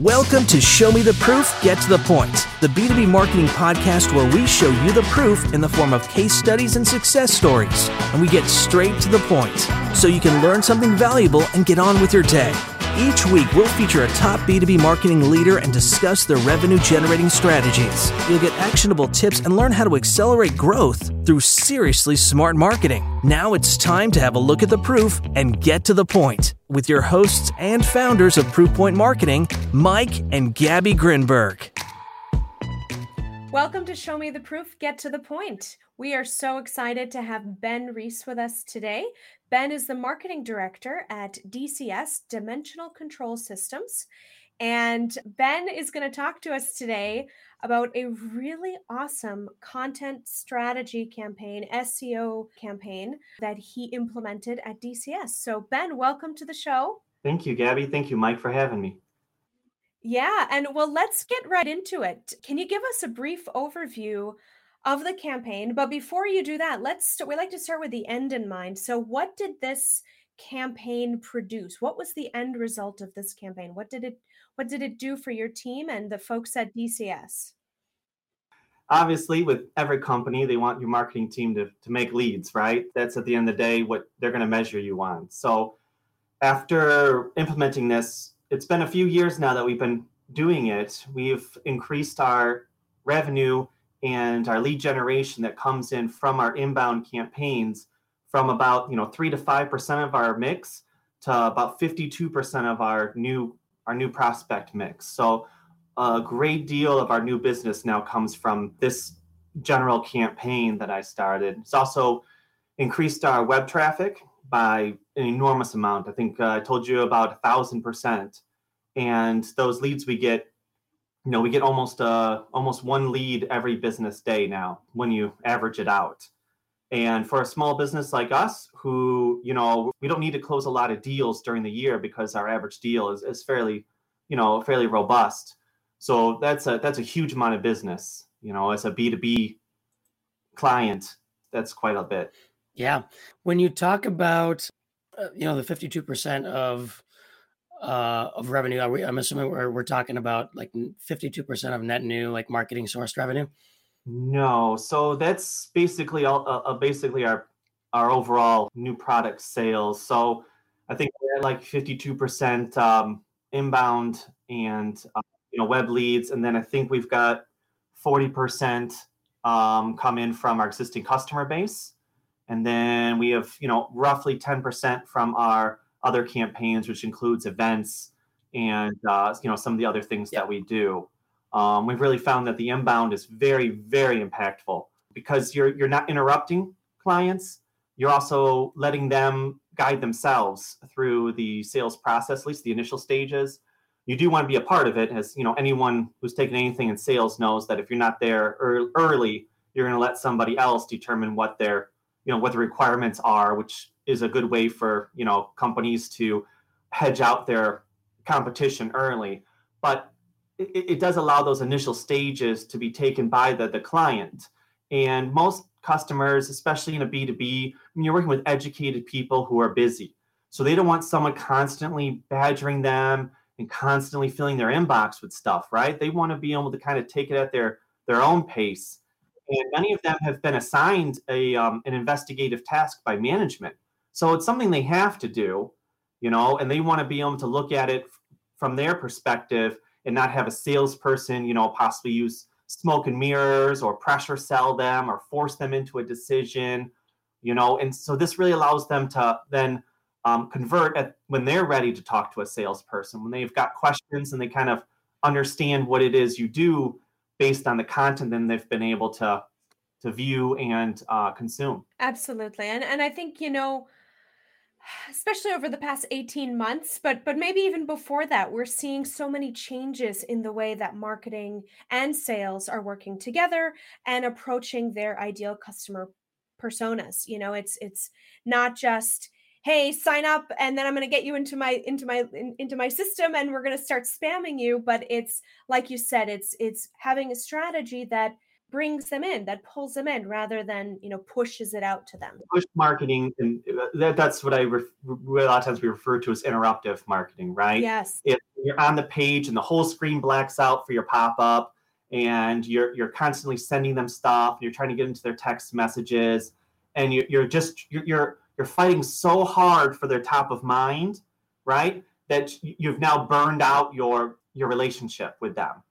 Welcome to Show Me the Proof, Get to the Point, the B2B marketing podcast where we show you the proof in the form of case studies and success stories. And we get straight to the point so you can learn something valuable and get on with your day. Each week, we'll feature a top B2B marketing leader and discuss their revenue generating strategies. You'll get actionable tips and learn how to accelerate growth through seriously smart marketing. Now it's time to have a look at the proof and get to the point with your hosts and founders of Proofpoint Marketing, Mike and Gabby Grinberg. Welcome to Show Me the Proof, Get to the Point. We are so excited to have Ben Reese with us today. Ben is the marketing director at DCS, Dimensional Control Systems. And Ben is going to talk to us today about a really awesome content strategy campaign, SEO campaign that he implemented at DCS. So, Ben, welcome to the show. Thank you, Gabby. Thank you, Mike, for having me. Yeah, and well, let's get right into it. Can you give us a brief overview of the campaign. But before you do that, let's st- we like to start with the end in mind. So what did this campaign produce? What was the end result of this campaign? What did it what did it do for your team and the folks at DCS? Obviously, with every company, they want your marketing team to, to make leads, right? That's at the end of the day what they're going to measure you on. So, after implementing this, it's been a few years now that we've been doing it. We've increased our revenue and our lead generation that comes in from our inbound campaigns from about you know three to five percent of our mix to about 52% of our new our new prospect mix. So a great deal of our new business now comes from this general campaign that i started. It's also increased our web traffic by an enormous amount. I think uh, i told you about a thousand percent. And those leads we get you know we get almost uh almost one lead every business day now when you average it out. And for a small business like us who you know we don't need to close a lot of deals during the year because our average deal is, is fairly you know fairly robust. So that's a that's a huge amount of business you know as a b2b client that's quite a bit. Yeah. When you talk about uh, you know the 52% of uh, of revenue? Are we, I'm assuming we're, we're talking about like 52% of net new, like marketing source revenue. No, so that's basically all, uh, uh, basically our our overall new product sales. So I think we're at like 52% um, inbound and uh, you know web leads, and then I think we've got 40% um, come in from our existing customer base, and then we have you know roughly 10% from our other campaigns, which includes events and uh, you know some of the other things that we do. Um, we've really found that the inbound is very, very impactful because you're you're not interrupting clients. You're also letting them guide themselves through the sales process, at least the initial stages. You do want to be a part of it, as you know. Anyone who's taken anything in sales knows that if you're not there early, you're going to let somebody else determine what their you know what the requirements are, which is a good way for you know companies to hedge out their competition early. But it, it, does allow those initial stages to be taken by the, the client. And most customers especially in a b2b I mean, you're working with educated people who are busy so they don't want someone constantly badgering them and constantly filling their inbox with stuff right? They want to be able to kind of take it at their their own pace. And many of them have been assigned a um, an investigative task by management so it's something they have to do, you know, and they want to be able to look at it from their perspective and not have a salesperson, you know, possibly use smoke and mirrors or pressure sell them or force them into a decision, you know. And so this really allows them to then um, convert at when they're ready to talk to a salesperson, when they've got questions and they kind of understand what it is you do based on the content then they've been able to to view and uh, consume. Absolutely, and and I think you know especially over the past 18 months but but maybe even before that we're seeing so many changes in the way that marketing and sales are working together and approaching their ideal customer personas. You know it's it's not just hey sign up and then i'm going to get you into my into my in, into my system and we're going to start spamming you but it's like you said it's it's having a strategy that brings them in, that pulls them in rather than, you know, pushes it out to them. Push marketing, and uh, that, that's what I ref, a lot of times we refer to as interruptive marketing, right? Yes. If you're on the page and the whole screen blacks out for your pop up, and you're you're constantly sending them stuff, and you're trying to get into their text messages, and you, you're just you're, you're you're fighting so hard for their top of mind, right? That you've now burned out your your relationship with them.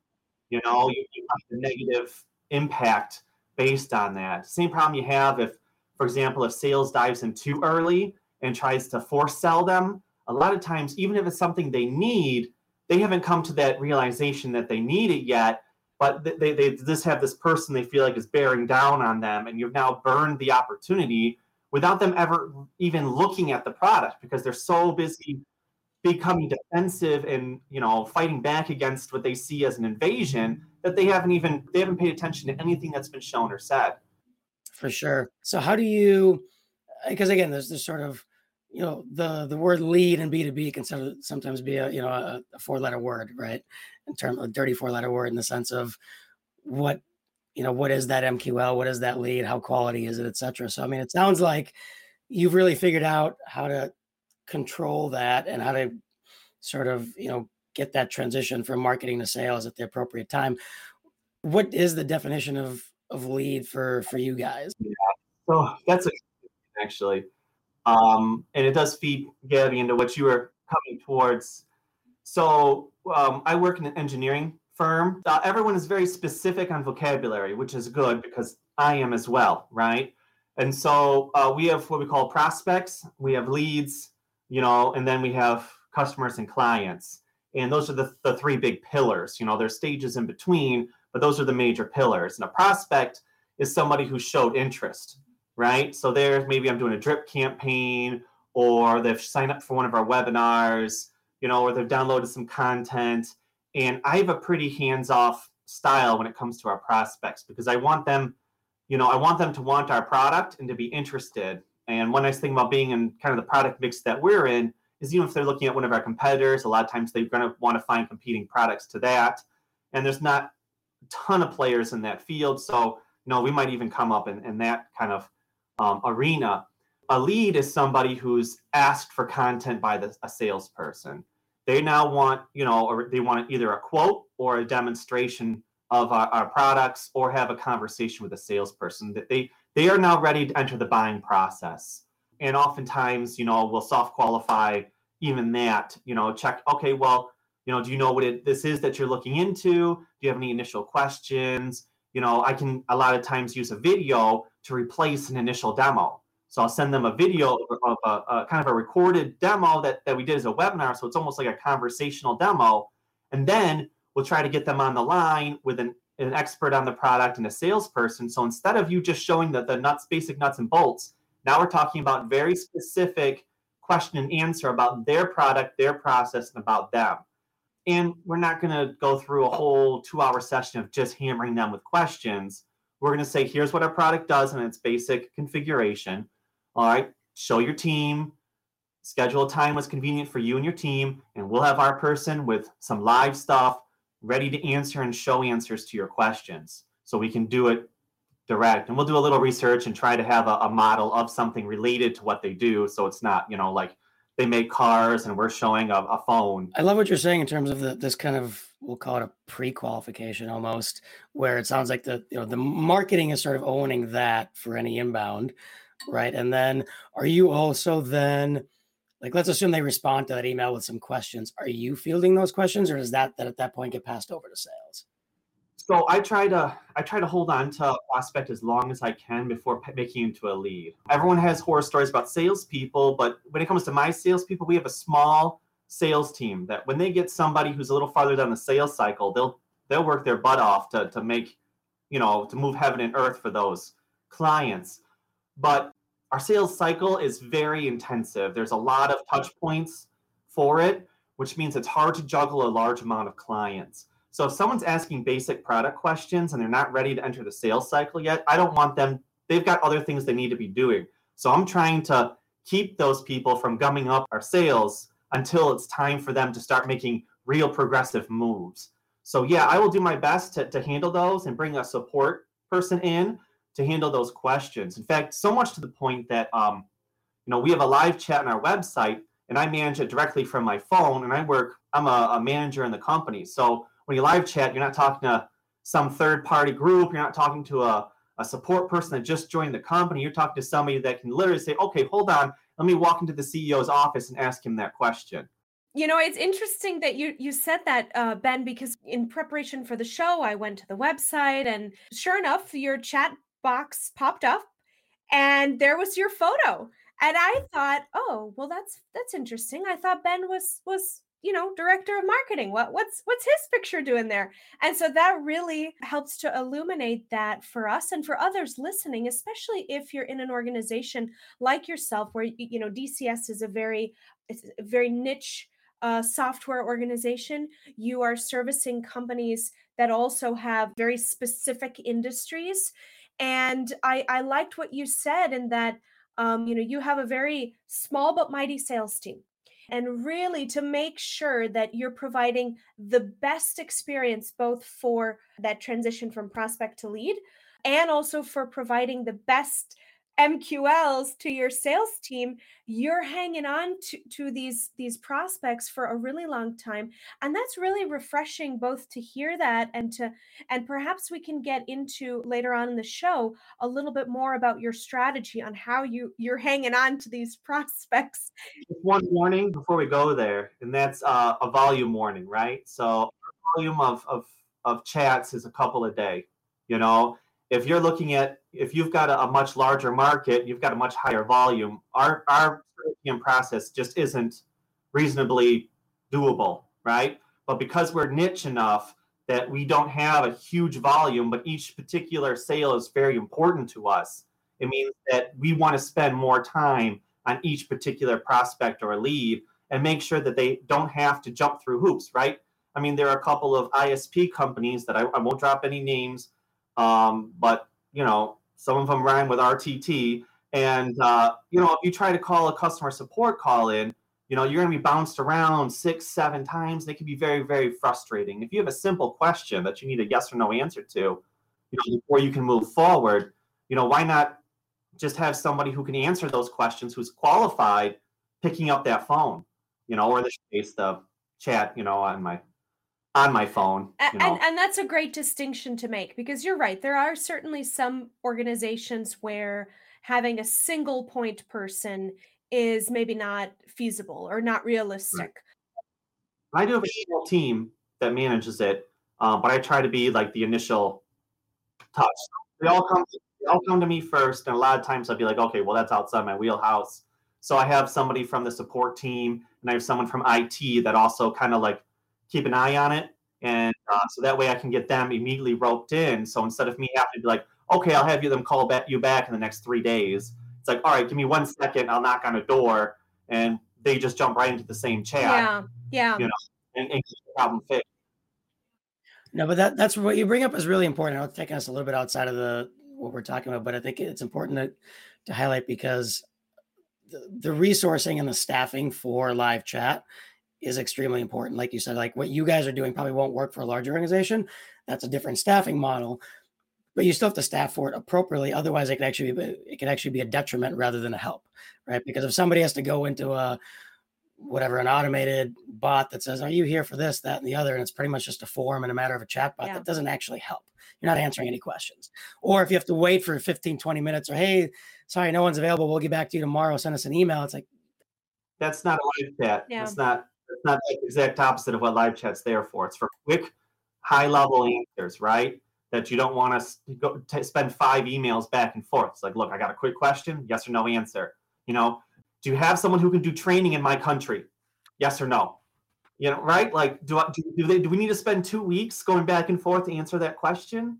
You know, you, you have the negative impact based on that. Same problem you have if, for example, if sales dives in too early and tries to force sell them. A lot of times, even if it's something they need, they haven't come to that realization that they need it yet. But they, they just have this person they feel like is bearing down on them, and you've now burned the opportunity without them ever even looking at the product because they're so busy becoming defensive and you know fighting back against what they see as an invasion that they haven't even they haven't paid attention to anything that's been shown or said. For sure. So how do you because again there's this sort of you know the the word lead in b2b can sometimes be a you know a, a four letter word right? In terms of a dirty four letter word in the sense of what you know what is that mql what is that lead? How quality is it etc so i mean it sounds like you've really figured out how to control that and how to sort of you know get that transition from marketing to sales at the appropriate time. What is the definition of of lead for for you guys? Yeah. So that's actually. Um and it does feed gabby into what you were coming towards. So um, i work in an engineering firm. Uh, everyone is very specific on vocabulary which is good because i am as well right? And so uh, we have what we call prospects. We have leads you know, and then we have customers and clients. And those are the, the three big pillars. You know, there's stages in between, but those are the major pillars. And a prospect is somebody who showed interest, right? So there's maybe I'm doing a drip campaign or they've signed up for one of our webinars, you know, or they've downloaded some content. And I have a pretty hands-off style when it comes to our prospects because I want them, you know, I want them to want our product and to be interested and one nice thing about being in kind of the product mix that we're in is even if they're looking at one of our competitors, a lot of times they're going to want to find competing products to that. And there's not a ton of players in that field. So, you know, we might even come up in, in that kind of um, arena. A lead is somebody who's asked for content by the, a salesperson. They now want, you know, or they want either a quote or a demonstration of our, our products or have a conversation with a salesperson that they they are now ready to enter the buying process. And oftentimes, you know, we'll soft qualify even that, you know, check, okay, well, you know, do you know what it, this is that you're looking into? Do you have any initial questions? You know, I can a lot of times use a video to replace an initial demo. So I'll send them a video of a, a, kind of a recorded demo that, that we did as a webinar. So it's almost like a conversational demo. And then we'll try to get them on the line with an an expert on the product and a salesperson. So instead of you just showing the, the nuts, basic nuts and bolts, now we're talking about very specific question and answer about their product, their process, and about them. And we're not going to go through a whole two hour session of just hammering them with questions. We're going to say, here's what our product does in its basic configuration. All right, show your team, schedule a time that's convenient for you and your team, and we'll have our person with some live stuff ready to answer and show answers to your questions. So we can do it direct. And we'll do a little research and try to have a, a model of something related to what they do. So it's not, you know, like they make cars and we're showing a, a phone. I love what you're saying in terms of the, this kind of we'll call it a pre-qualification almost, where it sounds like the you know the marketing is sort of owning that for any inbound, right? And then are you also then like let's assume they respond to that email with some questions are you fielding those questions or does that that at that point get passed over to sales so i try to i try to hold on to a prospect as long as i can before making into a lead everyone has horror stories about salespeople but when it comes to my salespeople we have a small sales team that when they get somebody who's a little farther down the sales cycle they'll they'll work their butt off to, to make you know to move heaven and earth for those clients but our sales cycle is very intensive. There's a lot of touch points for it, which means it's hard to juggle a large amount of clients. So if someone's asking basic product questions and they're not ready to enter the sales cycle yet, I don't want them, they've got other things they need to be doing. So I'm trying to keep those people from gumming up our sales until it's time for them to start making real progressive moves. So yeah, I will do my best to, to handle those and bring a support person in to handle those questions. In fact, so much to the point that um, you know we have a live chat on our website, and I manage it directly from my phone. And I work. I'm a, a manager in the company, so when you live chat, you're not talking to some third party group. You're not talking to a a support person that just joined the company. You're talking to somebody that can literally say, "Okay, hold on, let me walk into the CEO's office and ask him that question." You know, it's interesting that you you said that, uh, Ben, because in preparation for the show, I went to the website, and sure enough, your chat box popped up, and there was your photo. And I thought, oh, well, that's that's interesting. I thought Ben was was you know director of marketing what what's what's his picture doing there? And so that really helps to illuminate that for us and for others listening especially if you're in an organization like yourself where you know dcs is a very it's a very niche uh, software organization. You are servicing companies that also have very specific industries. And i i liked what you said in that um, you know you have a very small but mighty sales team and really to make sure that you're providing the best experience both for that transition from prospect to lead and also for providing the best MQLs to your sales team, you're hanging on to, to these these prospects for a really long time. And that's really refreshing both to hear that and to and perhaps we can get into later on in the show a little bit more about your strategy on how you you're hanging on to these prospects. Just One warning before we go there, and that's uh, a volume warning, right? So volume of, of of chats is a couple a day, you know if you're looking at if you've got a, a, much larger market, you've got a much higher volume. Our our process just isn't reasonably doable, right? But because we're niche enough that we don't have a huge volume, but each particular sale is very important to us, it means that we want to spend more time on each particular prospect or lead and make sure that they don't have to jump through hoops, right? I mean, there are a couple of ISP companies that I, I won't drop any names um, but you know, some of them rhyme with RTT. And uh, you know, if you try to call a customer support call in, you know, you're going to be bounced around six, seven times. They can be very, very frustrating. If you have a simple question that you need a yes or no answer to, you know, before you can move forward, you know, why not just have somebody who can answer those questions, who's qualified, picking up that phone, you know, or the case the chat, you know, on my on my phone. You know. and, and that's a great distinction to make because you're right. There are certainly some organizations where having a single point person is maybe not feasible or not realistic. Right. I do have a small team that manages it, uh, but I try to be like the initial touch. They all come. They all come to me first, and a lot of times I'll be like, okay, well that's outside my wheelhouse. So I have somebody from the support team, and I have someone from IT that also kind of like keep an eye on it. And uh, so that way I can get them immediately roped in. So instead of me having to be like, okay, I'll have you them call back you back in the next three days. It's like, all right, give me one second, I'll knock on a door, and they just jump right into the same chat. Yeah, yeah. You know, and, and keep the problem fixed. No, but that that's what you bring up is really important. I know it's taking us a little bit outside of the what we're talking about, but I think it's important to, to highlight because the, the resourcing and the staffing for live chat is extremely important. Like you said, like what you guys are doing probably won't work for a large organization. That's a different staffing model, but you still have to staff for it appropriately. Otherwise, it could actually be, it can actually be a detriment rather than a help, right? Because if somebody has to go into a whatever an automated bot that says, "Are you here for this, that, and the other?" and it's pretty much just a form and a matter of a chat bot, yeah. that doesn't actually help. You're not answering any questions. Or if you have to wait for 15, 20 minutes, or hey, sorry, no one's available. We'll get back to you tomorrow. Send us an email. It's like that's not a live chat. Yeah. That's not it's not the exact opposite of what live chat's there for. It's for quick, high level answers, right? That you don't want to go to spend five emails back and forth. It's like, look, I got a quick question, yes or no answer. You know, do you have someone who can do training in my country? Yes or no? You know, right? Like, do I, do, do they do we need to spend two weeks going back and forth to answer that question?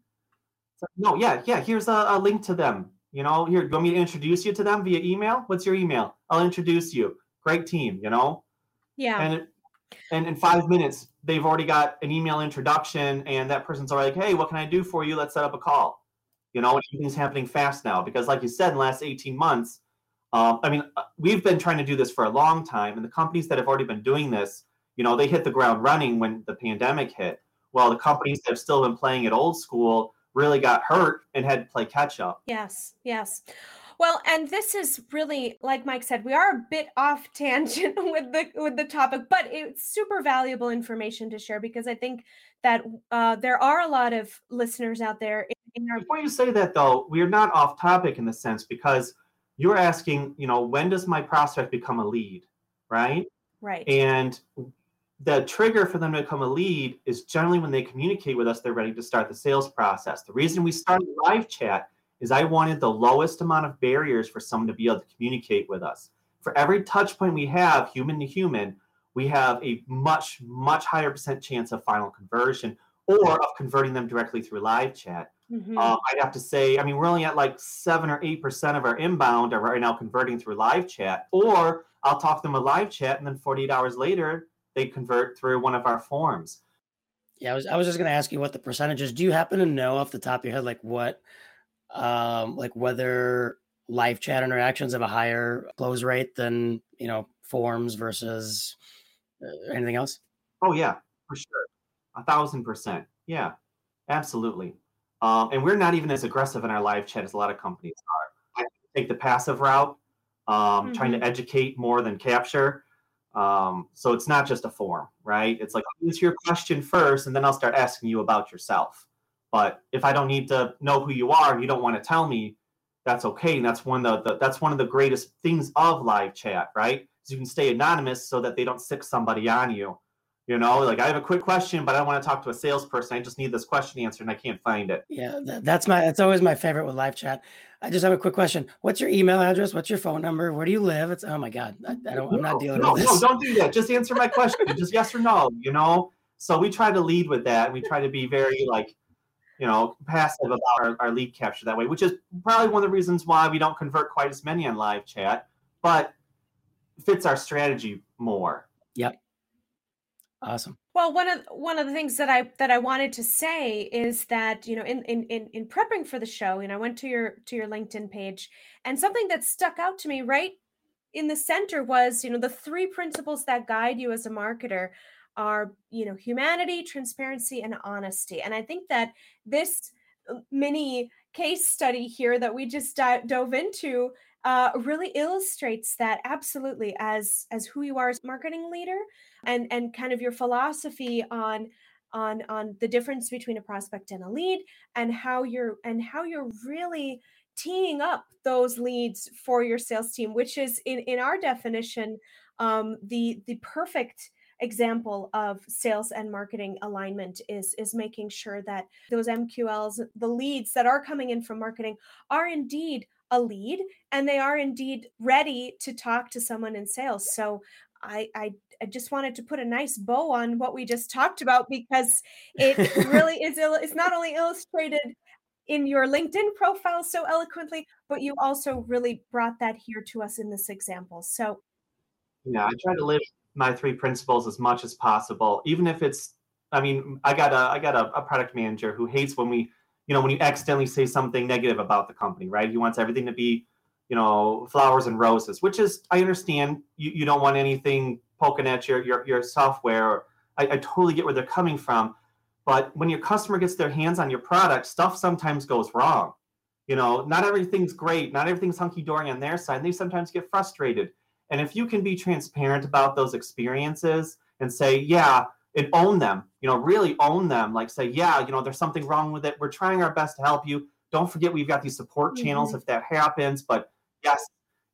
Like, no, yeah, yeah. Here's a, a link to them. You know, here, you want me to introduce you to them via email? What's your email? I'll introduce you. Great team, you know. Yeah. And it, and in five minutes, they've already got an email introduction, and that person's already like, "Hey, what can I do for you? Let's set up a call." You know, everything's happening fast now because, like you said, in the last eighteen months, um, I mean, uh, we've been trying to do this for a long time, and the companies that have already been doing this, you know, they hit the ground running when the pandemic hit. Well, the companies that have still been playing it old school, really got hurt and had to play catch up. Yes, yes. Well, and this is really, like Mike said, we are a bit off tangent with the with the topic, but it's super valuable information to share because I think that uh, there are a lot of listeners out there. In, Before you say that, though, we are not off topic in the sense because you're asking, you know, when does my prospect become a lead, right? Right. And the trigger for them to become a lead is generally when they communicate with us, they're ready to start the sales process. The reason we started live chat is I wanted the lowest amount of barriers for someone to be able to communicate with us. For every touch point we have, human to human, we have a much, much higher percent chance of final conversion or of converting them directly through live chat. Mm-hmm. Uh, I'd have to say, I mean, we're only at like seven or eight percent of our inbound are right now converting through live chat. Or I'll talk to them a live chat, and then 48 hours later, they convert through one of our forms. Yeah, I was I was just going to ask you what the percentages. Do you happen to know off the top of your head, like what, um, like whether live chat interactions have a higher close rate than you know forms versus uh, anything else? Oh yeah, for sure, a thousand percent. Yeah, absolutely. Um, and we're not even as aggressive in our live chat as a lot of companies are. I take the passive route, um, mm-hmm. trying to mm-hmm. educate more than capture. Um, so it's not just a form, right? It's like answer your question first, and then I'll start asking you about yourself. But if I don't need to know who you are and you don't want to tell me, that's okay. And that's one of the, the that's one of the greatest things of live chat, right? Is you can stay anonymous so that they don't sic somebody on you. You know, like I have a quick question, but I want to talk to a salesperson. I just need this question answered and I can't find it. Yeah, that's my that's always my favorite with live chat. I just have a quick question. What's your email address? What's your phone number? Where do you live? It's oh my god, I, I don't. I'm not dealing no, with this. No, don't do that. Just answer my question. just yes or no. You know. So we try to lead with that. We try to be very like, you know, passive about our, our lead capture that way, which is probably one of the reasons why we don't convert quite as many on live chat, but fits our strategy more. Yep. Awesome. Well, one of one of the things that I that I wanted to say is that you know in in in, in prepping for the show, and I went to your to your LinkedIn page, and something that stuck out to me right in the center was you know the three principles that guide you as a marketer are you know humanity, transparency, and honesty. And I think that this uh, mini case study here that we just dove into uh, really illustrates that absolutely as as who you are as marketing leader and and kind of your philosophy on on on the difference between a prospect and a lead and how you're and how you're really teeing up those leads for your sales team which is in in our definition um, the the perfect example of sales and marketing alignment is is making sure that those mqls the leads that are coming in from marketing are indeed a lead and they are indeed ready to talk to someone in sales. So I, I, I just wanted to put a nice bow on what we just talked about because it really is Ill, it's not only illustrated in your LinkedIn profile so eloquently, but you also really brought that here to us in this example. So yeah, I try to live my three principles as much as possible, even if it's I mean, I got a I got a, a product manager who hates when we you know, when you accidentally say something negative about the company, right? He wants everything to be, you know, flowers and roses, which is I understand you, you don't want anything poking at your your, your software. I, I totally get where they're coming from. But when your customer gets their hands on your product, stuff sometimes goes wrong. You know, not everything's great, not everything's hunky dory on their side. They sometimes get frustrated. And if you can be transparent about those experiences and say, yeah, and own them you know really own them like say yeah you know there's something wrong with it we're trying our best to help you don't forget we've got these support channels mm-hmm. if that happens but yes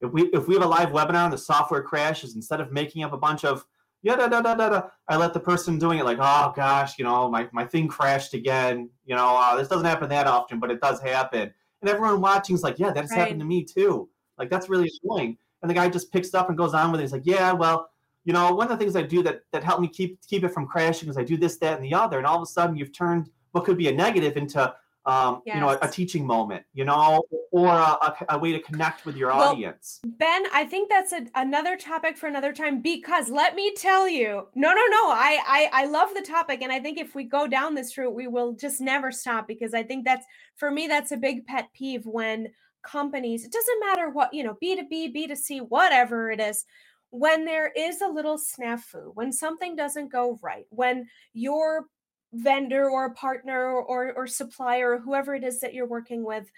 if we if we have a live webinar and the software crashes instead of making up a bunch of yeah da, da, da, da, da, i let the person doing it like oh gosh you know my, my thing crashed again you know uh, this doesn't happen that often but it does happen and everyone watching is like yeah that's right. happened to me too like that's really annoying and the guy just picks up and goes on with it he's like yeah well you know, one of the things I do that that helped me keep keep it from crashing is I do this, that, and the other, and all of a sudden you've turned what could be a negative into um, yes. you know, a, a, teaching moment, you know, or a, a, a way to connect with your well, audience. Ben, I think that's a, another topic for another time because let me tell you, no, no, no, I, I, I love the topic, and I think if we go down this route, we will just never stop because I think that's for me that's a big pet peeve when companies. It doesn't matter what you know, B two B, B two C, whatever it is when there is a little snafu, when something doesn't go right, when your vendor or partner or, or supplier or whoever it is that you're working with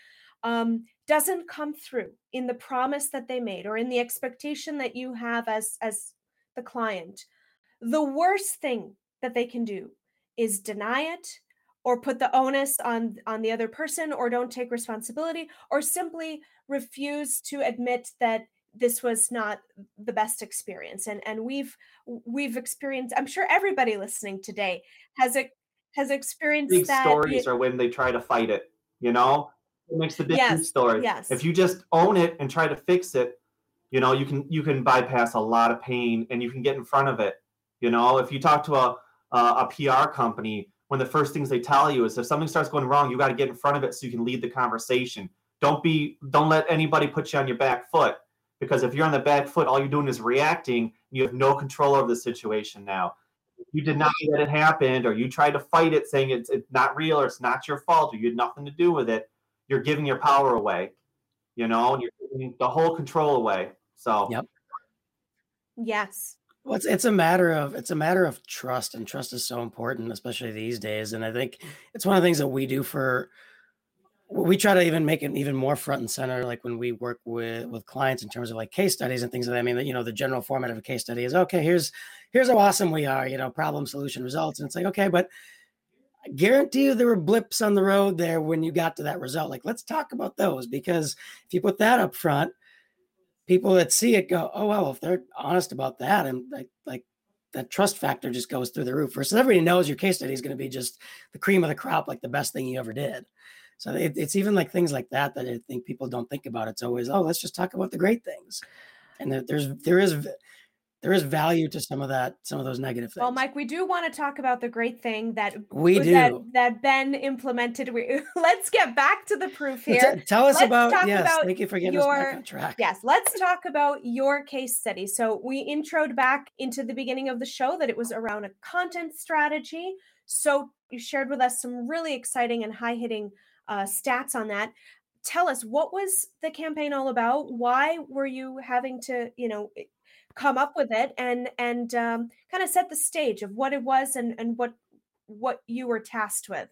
um, doesn't come through in the promise that they made or in the expectation that you have as as the client the worst thing that they can do is deny it or put the onus on on the other person or don't take responsibility or simply refuse to admit that this was not the best experience and and we've we've experienced i'm sure everybody listening today has a has experienced Big that stories are when they try to fight it. You know, it makes the big Yes, story. yes. If you just own it and try to fix it, you know, you can you can bypass a lot of pain and you can get in front of it. You know, if you talk to a a, a PR company, one of the first things they tell you is if something starts going wrong, you got to get in front of it so you can lead the conversation. Don't be don't let anybody put you on your back foot because if you're on the back foot, all you're doing is reacting. You have no control over the situation now you deny that it happened or you try to fight it saying it's, it's not real or it's not your fault or you had nothing to do with it you're giving your power away you know and you're giving the whole control away so Yep. yes Well, it's, it's a matter of it's a matter of trust, and trust is so important, especially these days. And I think it's one of the things that we do for. We try to even make it even more front and center, like when we work with with clients in terms of like case studies and things like that. I mean, you know, the general format of a case study is okay. Here's here's how awesome we are, you know, problem, solution, results, and it's like okay, but I guarantee you there were blips on the road there when you got to that result. Like, let's talk about those because if you put that up front, people that see it go, oh well, if they're honest about that, and like like that trust factor just goes through the roof. Versus everybody knows your case study is going to be just the cream of the crop, like the best thing you ever did. So it, it's even like things like that that I think people don't think about. It's always, oh, let's just talk about the great things, and there, there's there is there is value to some of that, some of those negative things. well mike we do want to talk about the great thing that we do. that that ben implemented we, let's get back to the proof here t- tell us Let's about yes. about thank you for getting us back on track. Yes, let's talk about your case study. So, we introed back into the beginning of the show that it was around a content strategy. So, you shared with us some really exciting and high hitting uh, stats on that. Tell us what was the campaign all about? Why were you having to, you know, come up with it and and um, kind of set the stage of what it was and and what what you were tasked with?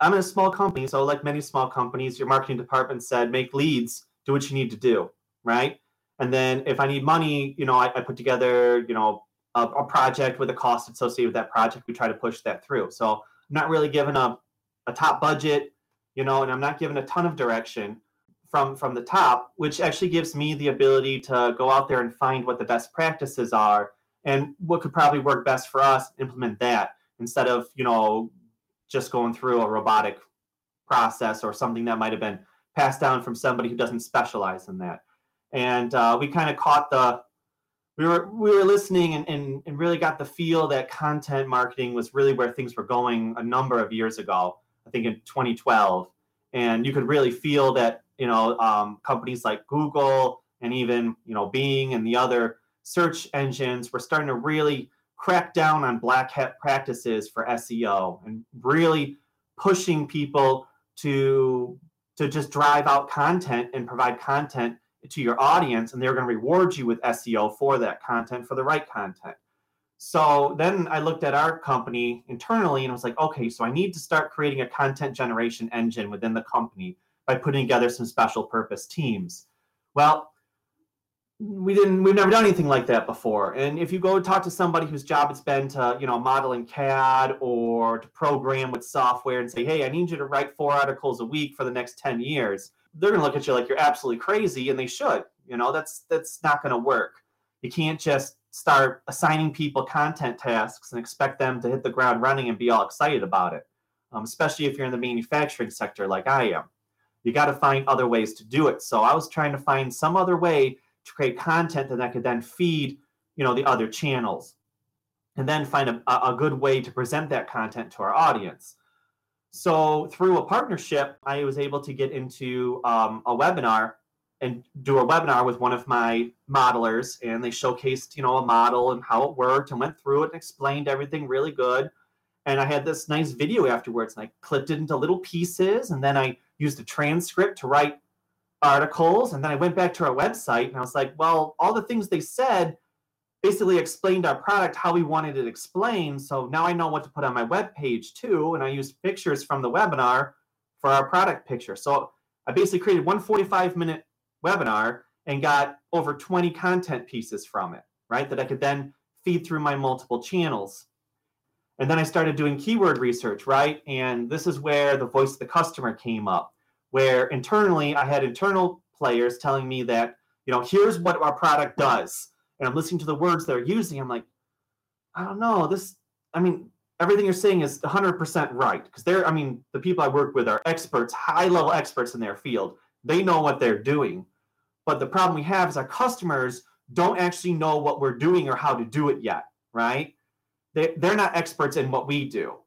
i'm in a small company so like many small companies your marketing department said make leads do what you need to do right? And then if i need money you know i, I put together you know a, a project with a cost associated with that project we try to push that through. So i'm not really given a, a top budget you know and i'm not given a ton of direction from from the top which actually gives me the ability to go out there and find what the best practices are and what could probably work best for us implement that instead of you know just going through a robotic process or something that might have been passed down from somebody who doesn't specialize in that. And uh, we kind of caught the we were we were listening and, and and really got the feel that content marketing was really where things were going a number of years ago. I think in 2012, and you could really feel that you know um, companies like Google and even you know Bing and the other search engines were starting to really crack down on black hat practices for SEO and really pushing people to to just drive out content and provide content to your audience and they're going to reward you with SEO for that content for the right content. So then I looked at our company internally and I was like, okay, so I need to start creating a content generation engine within the company by putting together some special purpose teams. Well, we didn't we've never done anything like that before. And if you go talk to somebody whose job it's been to you know model in cad or to program with software and say hey i need you to write four articles a week for the next 10 years they're going to look at you like you're absolutely crazy and they should. You know that's that's not going to work. You can't just start assigning people content tasks and expect them to hit the ground running and be all excited about it um, especially if you're in the manufacturing sector like i am you got to find other ways to do it so i was trying to find some other way to create content that I could then feed, you know, the other channels, and then find a, a good way to present that content to our audience. So through a partnership, I was able to get into um, a webinar and do a webinar with one of my modelers, and they showcased, you know, a model and how it worked, and went through it and explained everything really good. And I had this nice video afterwards, and I clipped it into little pieces, and then I used a transcript to write articles and then I went back to our website and I was like, well, all the things they said basically explained our product how we wanted it explained. So now I know what to put on my web page too. And I used pictures from the webinar for our product picture. So I basically created one 45 minute webinar and got over 20 content pieces from it, right? That I could then feed through my multiple channels. And then I started doing keyword research, right? And this is where the voice of the customer came up, where internally I had internal players telling me that, you know, here's what our product does and I'm listening to the words they're using, I'm like, I don't know. This, I mean, everything you're saying is 100% right because they're, I mean, the people I work with are experts, high level experts in their field. They know what they're doing. But the problem we have is our customers don't actually know what we're doing or how to do it yet, right? They, they're not experts in what we do.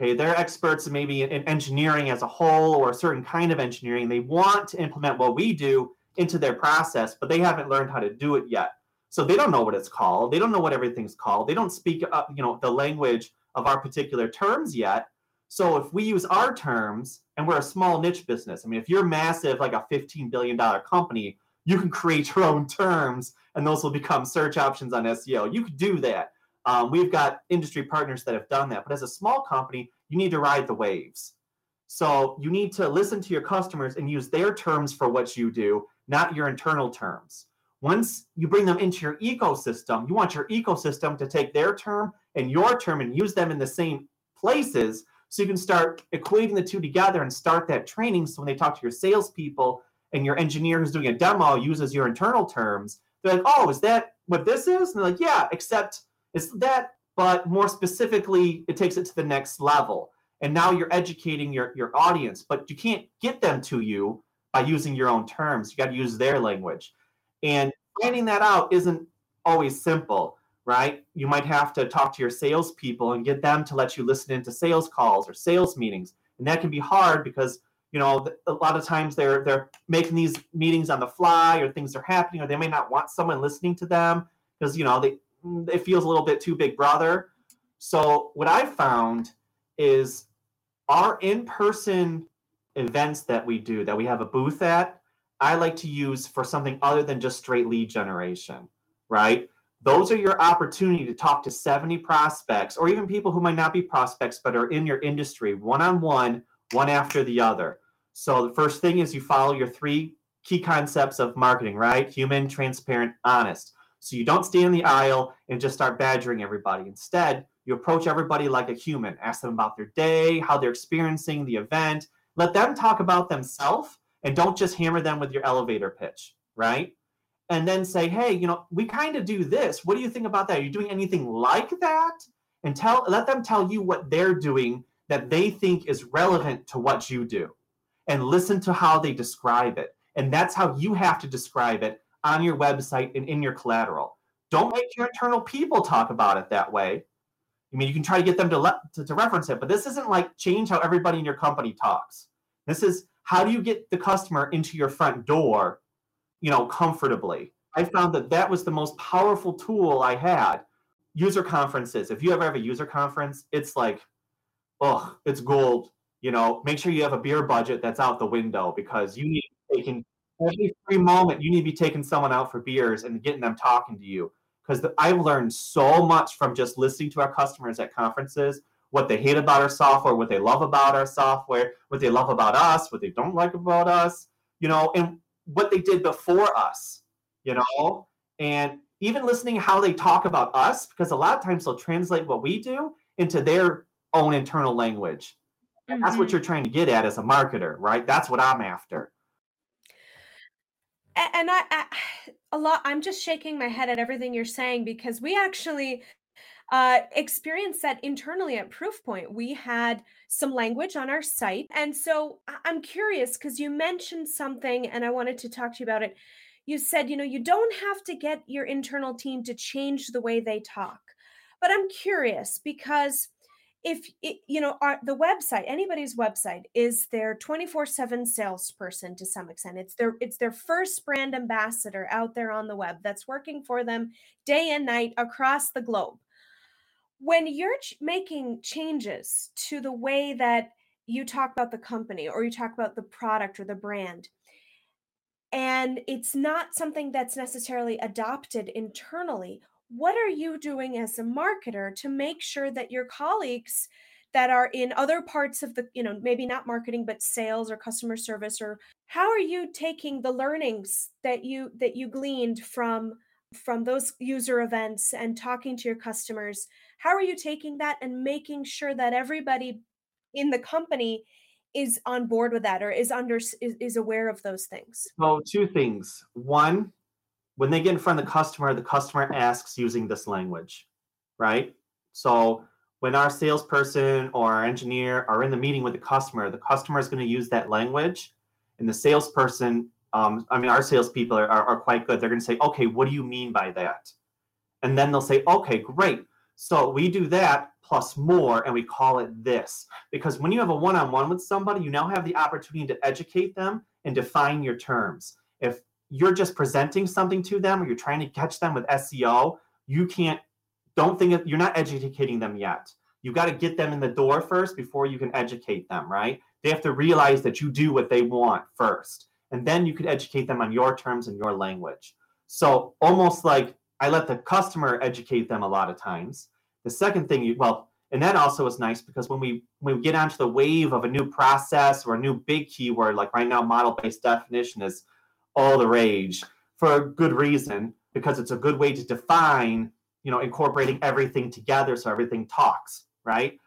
Okay, they're experts maybe in engineering as a whole or a certain kind of engineering. They want to implement what we do into their process, but they haven't learned how to do it yet. So they don't know what it's called. They don't know what everything's called. They don't speak, uh, you know, the language of our particular terms yet. So if we use our terms and we're a small niche business, I mean, if you're massive, like a $15 billion company, you can create your own terms and those will become search options on SEO. You could do that. Um, we've got industry partners that have done that. But as a small company, you need to ride the waves. So you need to listen to your customers and use their terms for what you do, not your internal terms. Once you bring them into your ecosystem, you want your ecosystem to take their term and your term and use them in the same places so you can start equating the two together and start that training. So when they talk to your salespeople and your engineer who's doing a demo uses your internal terms, they're like, oh, is that what this is? And they're like, yeah, except it's that, but more specifically, it takes it to the next level. And now you're educating your, your audience, but you can't get them to you by using your own terms. You got to use their language. And finding that out isn't always simple, right? You might have to talk to your salespeople and get them to let you listen into sales calls or sales meetings. And that can be hard because you know a lot of times they're they're making these meetings on the fly or things are happening or they may not want someone listening to them because you know they Mm, it feels a little bit too big brother so what i found is our in-person events that we do that we have a booth at I like to use for something other than just straight lead generation, right? Those are your opportunity to talk to 70 prospects or even people who might not be prospects but are in your industry one on one, one after the other. So the first thing is you follow your three key concepts of marketing, right? Human, transparent, honest. So you don't stay in the aisle and just start badgering everybody. Instead, you approach everybody like a human, ask them about their day, how they're experiencing the event, let them talk about themselves and don't just hammer them with your elevator pitch, right? And then say, hey, you know, we kind of do this. What do you think about that? Are you doing anything like that? And tell let them tell you what they're doing that they think is relevant to what you do. And listen to how they describe it. And that's how you have to describe it on your website and in your collateral. Don't make your internal people talk about it that way. I mean, you can try to get them to, le- to, to reference it, but this isn't like change how everybody in your company talks. This is how do you get the customer into your front door you know comfortably i found that that was the most powerful tool i had user conferences if you ever have a user conference it's like oh it's gold you know make sure you have a beer budget that's out the window because you need taking every free moment you need to be taking someone out for beers and getting them talking to you because i've learned so much from just listening to our customers at conferences what they hate about our software, what they love about our software, what they love about us, what they don't like about us, you know, and what they did before us, you know, and even listening how they talk about us, because a lot of times they'll translate what we do into their own internal language. Mm-hmm. That's what mm-hmm. you're trying to get at as a marketer, right? That's what I'm after. And I, I a lot, I'm just shaking my head at everything you're saying because we actually uh, experienced that internally at Proofpoint. We had some language on our site. And so I'm curious because you mentioned something and I wanted to talk to you about it. You said, you know, you don't have to get your internal team to change the way they talk. But I'm curious because if it, you know our, the website anybody's website is their 24/7 salesperson to some extent. It's their it's their first brand ambassador out there on the web that's working for them day and night across the globe. When you're ch- making changes to the way that you talk about the company or you talk about the product or the brand and it's not something that's necessarily adopted internally what are you doing as a marketer to make sure that your colleagues that are in other parts of the you know maybe not marketing but sales or customer service or how are you taking the learnings that you that you gleaned from from those user events and talking to your customers? How are you taking that and making sure that everybody in the company is on board with that or is under is, is aware of those things? So two things. One when they get in front of the customer the customer asks using this language right so when our salesperson or our engineer are in the meeting with the customer, the customer is going to use that language, and the salesperson, um, I mean, our salespeople are, are, are quite good. They're going to say, "Okay, what do you mean by that?" And then they'll say, "Okay, great. So we do that plus more, and we call it this." Because when you have a one-on-one with somebody, you now have the opportunity to educate them and define your terms. If you're just presenting something to them, or you're trying to catch them with SEO, you can't don't think you're not educating them yet. You got to get them in the door first before you can educate them, right? They have to realize that you do what they want first. And then you could educate them on your terms and your language. So almost like I let the customer educate them a lot of times. The second thing you well, and that also is nice because when we when we get onto the wave of a new process or a new big keyword, like right now, model-based definition is all the rage for a good reason, because it's a good way to define you know incorporating everything together so everything talks right?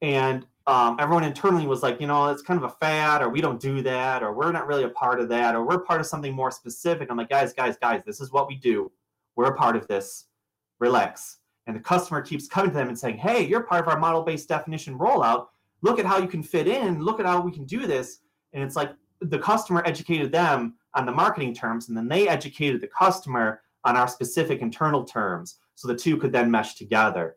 And um, everyone internally was like you know it's kind of a fad or we don't do that or we're not really a part of that or we're part of something more specific. I'm like guys guys guys this is what we do. We're a part of this. Relax. And the customer keeps coming to them and saying hey you're part of our model based definition rollout. Look at how you can fit in. Look at how we can do this. And it's like the customer educated them on the marketing terms and then they educated the customer on our specific internal terms so the two could then mesh together.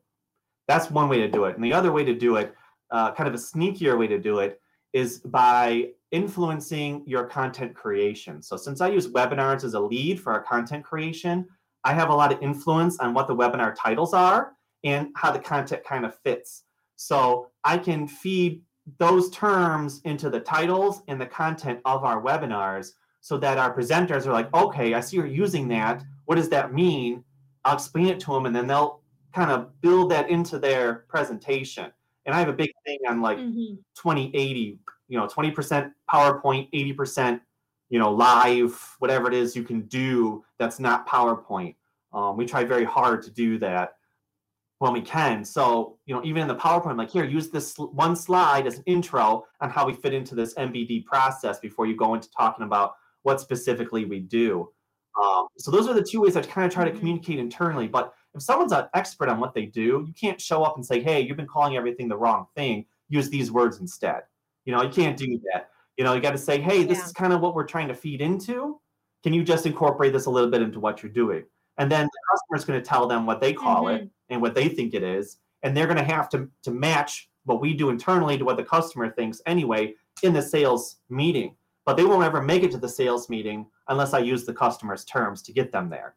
That's one way to do it. And the other way to do it, uh, kind of a sneakier way to do it, is by influencing your content creation. So since I use webinars as a lead for our content creation, I have a lot of influence on what the webinar titles are and how the content kind of fits. So I can feed those terms into the titles and the content of our webinars so that our presenters are like, okay, I see you're using that. What does that mean? I'll explain it to them and then they'll kind of build that into their presentation. And I have a big thing on like mm-hmm. 2080, you know, 20% PowerPoint, 80%, you know, live, whatever it is you can do that's not PowerPoint. Um, we try very hard to do that when we can. So, you know, even in the PowerPoint, I'm like, here, use this one slide as an intro on how we fit into this MBD process before you go into talking about what specifically we do. Um, so those are the two ways I kind of try to mm-hmm. communicate internally. But if someone's an expert on what they do, you can't show up and say, "Hey, you've been calling everything the wrong thing. Use these words instead." You know, you can't do that. You know, you got to say, "Hey, this yeah. is kind of what we're trying to feed into. Can you just incorporate this a little bit into what you're doing?" And then the customer's going to tell them what they call mm-hmm. it and what they think it is, and they're going to have to to match what we do internally to what the customer thinks anyway in the sales meeting but they won't ever make it to the sales meeting unless I use the customer's terms to get them there.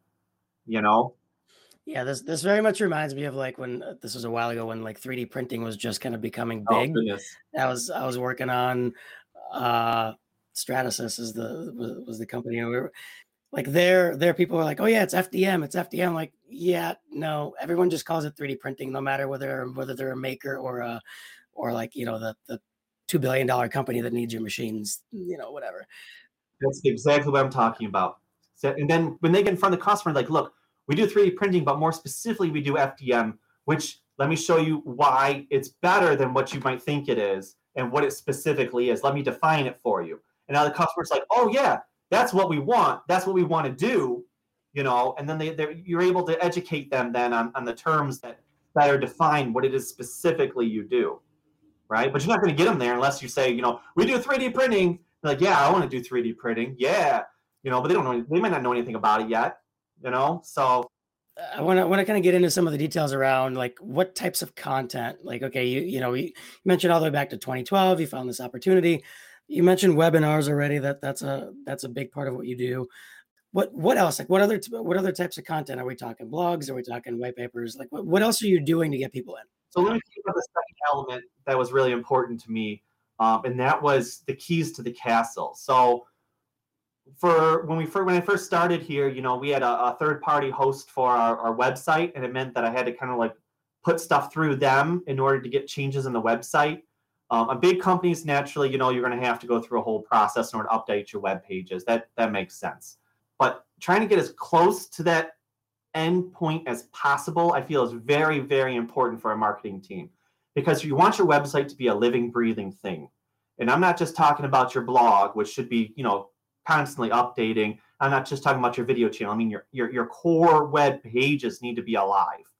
You know? Yeah, this this very much reminds me of like when uh, this was a while ago when like 3D printing was just kind of becoming oh, big. Oh, that was I was working on uh Stratasys is the was, was the company and we were like there there people are like oh yeah it's FDM it's FDM like yeah no everyone just calls it 3D printing no matter whether whether they're a maker or a or like you know the the two billion dollar company that needs your machines, you know, whatever. That's exactly what I'm talking about. And then when they get in front of the customer, like, look, we do 3D printing, but more specifically, we do FDM, which let me show you why it's better than what you might think it is and what it specifically is. Let me define it for you. And now the customer's like, oh yeah, that's what we want. That's what we want to do, you know. And then they, you're able to educate them then on, on the terms that better define what it is specifically you do right? But you're not going to get them there unless you say, you know, we do 3D printing. They're like, yeah, I want to do 3D printing. Yeah, you know, but they don't know. They might not know anything about it yet. You know, so uh, I want to want to kind of get into some of the details around like what types of content. Like, okay, you you know, you mentioned all the way back to 2012. You found this opportunity. You mentioned webinars already. That that's a that's a big part of what you do. What what else? Like, what other what other types of content are we talking? Blogs? Are we talking white papers? Like, what, what else are you doing to get people in? So let me think about the second element that was really important to me, um, and that was the keys to the castle. So for when we first when I first started here, you know, we had a, a third party host for our, our website, and it meant that I had to kind of like put stuff through them in order to get changes in the website. Um, a big companies, naturally, you know, you're going to have to go through a whole process in order to update your web pages. That that makes sense. But trying to get as close to that end point as possible, I feel is very, very important for a marketing team because you want your website to be a living, breathing thing. And I'm not just talking about your blog, which should be, you know, constantly updating. I'm not just talking about your video channel. I mean, your your your core web pages need to be alive,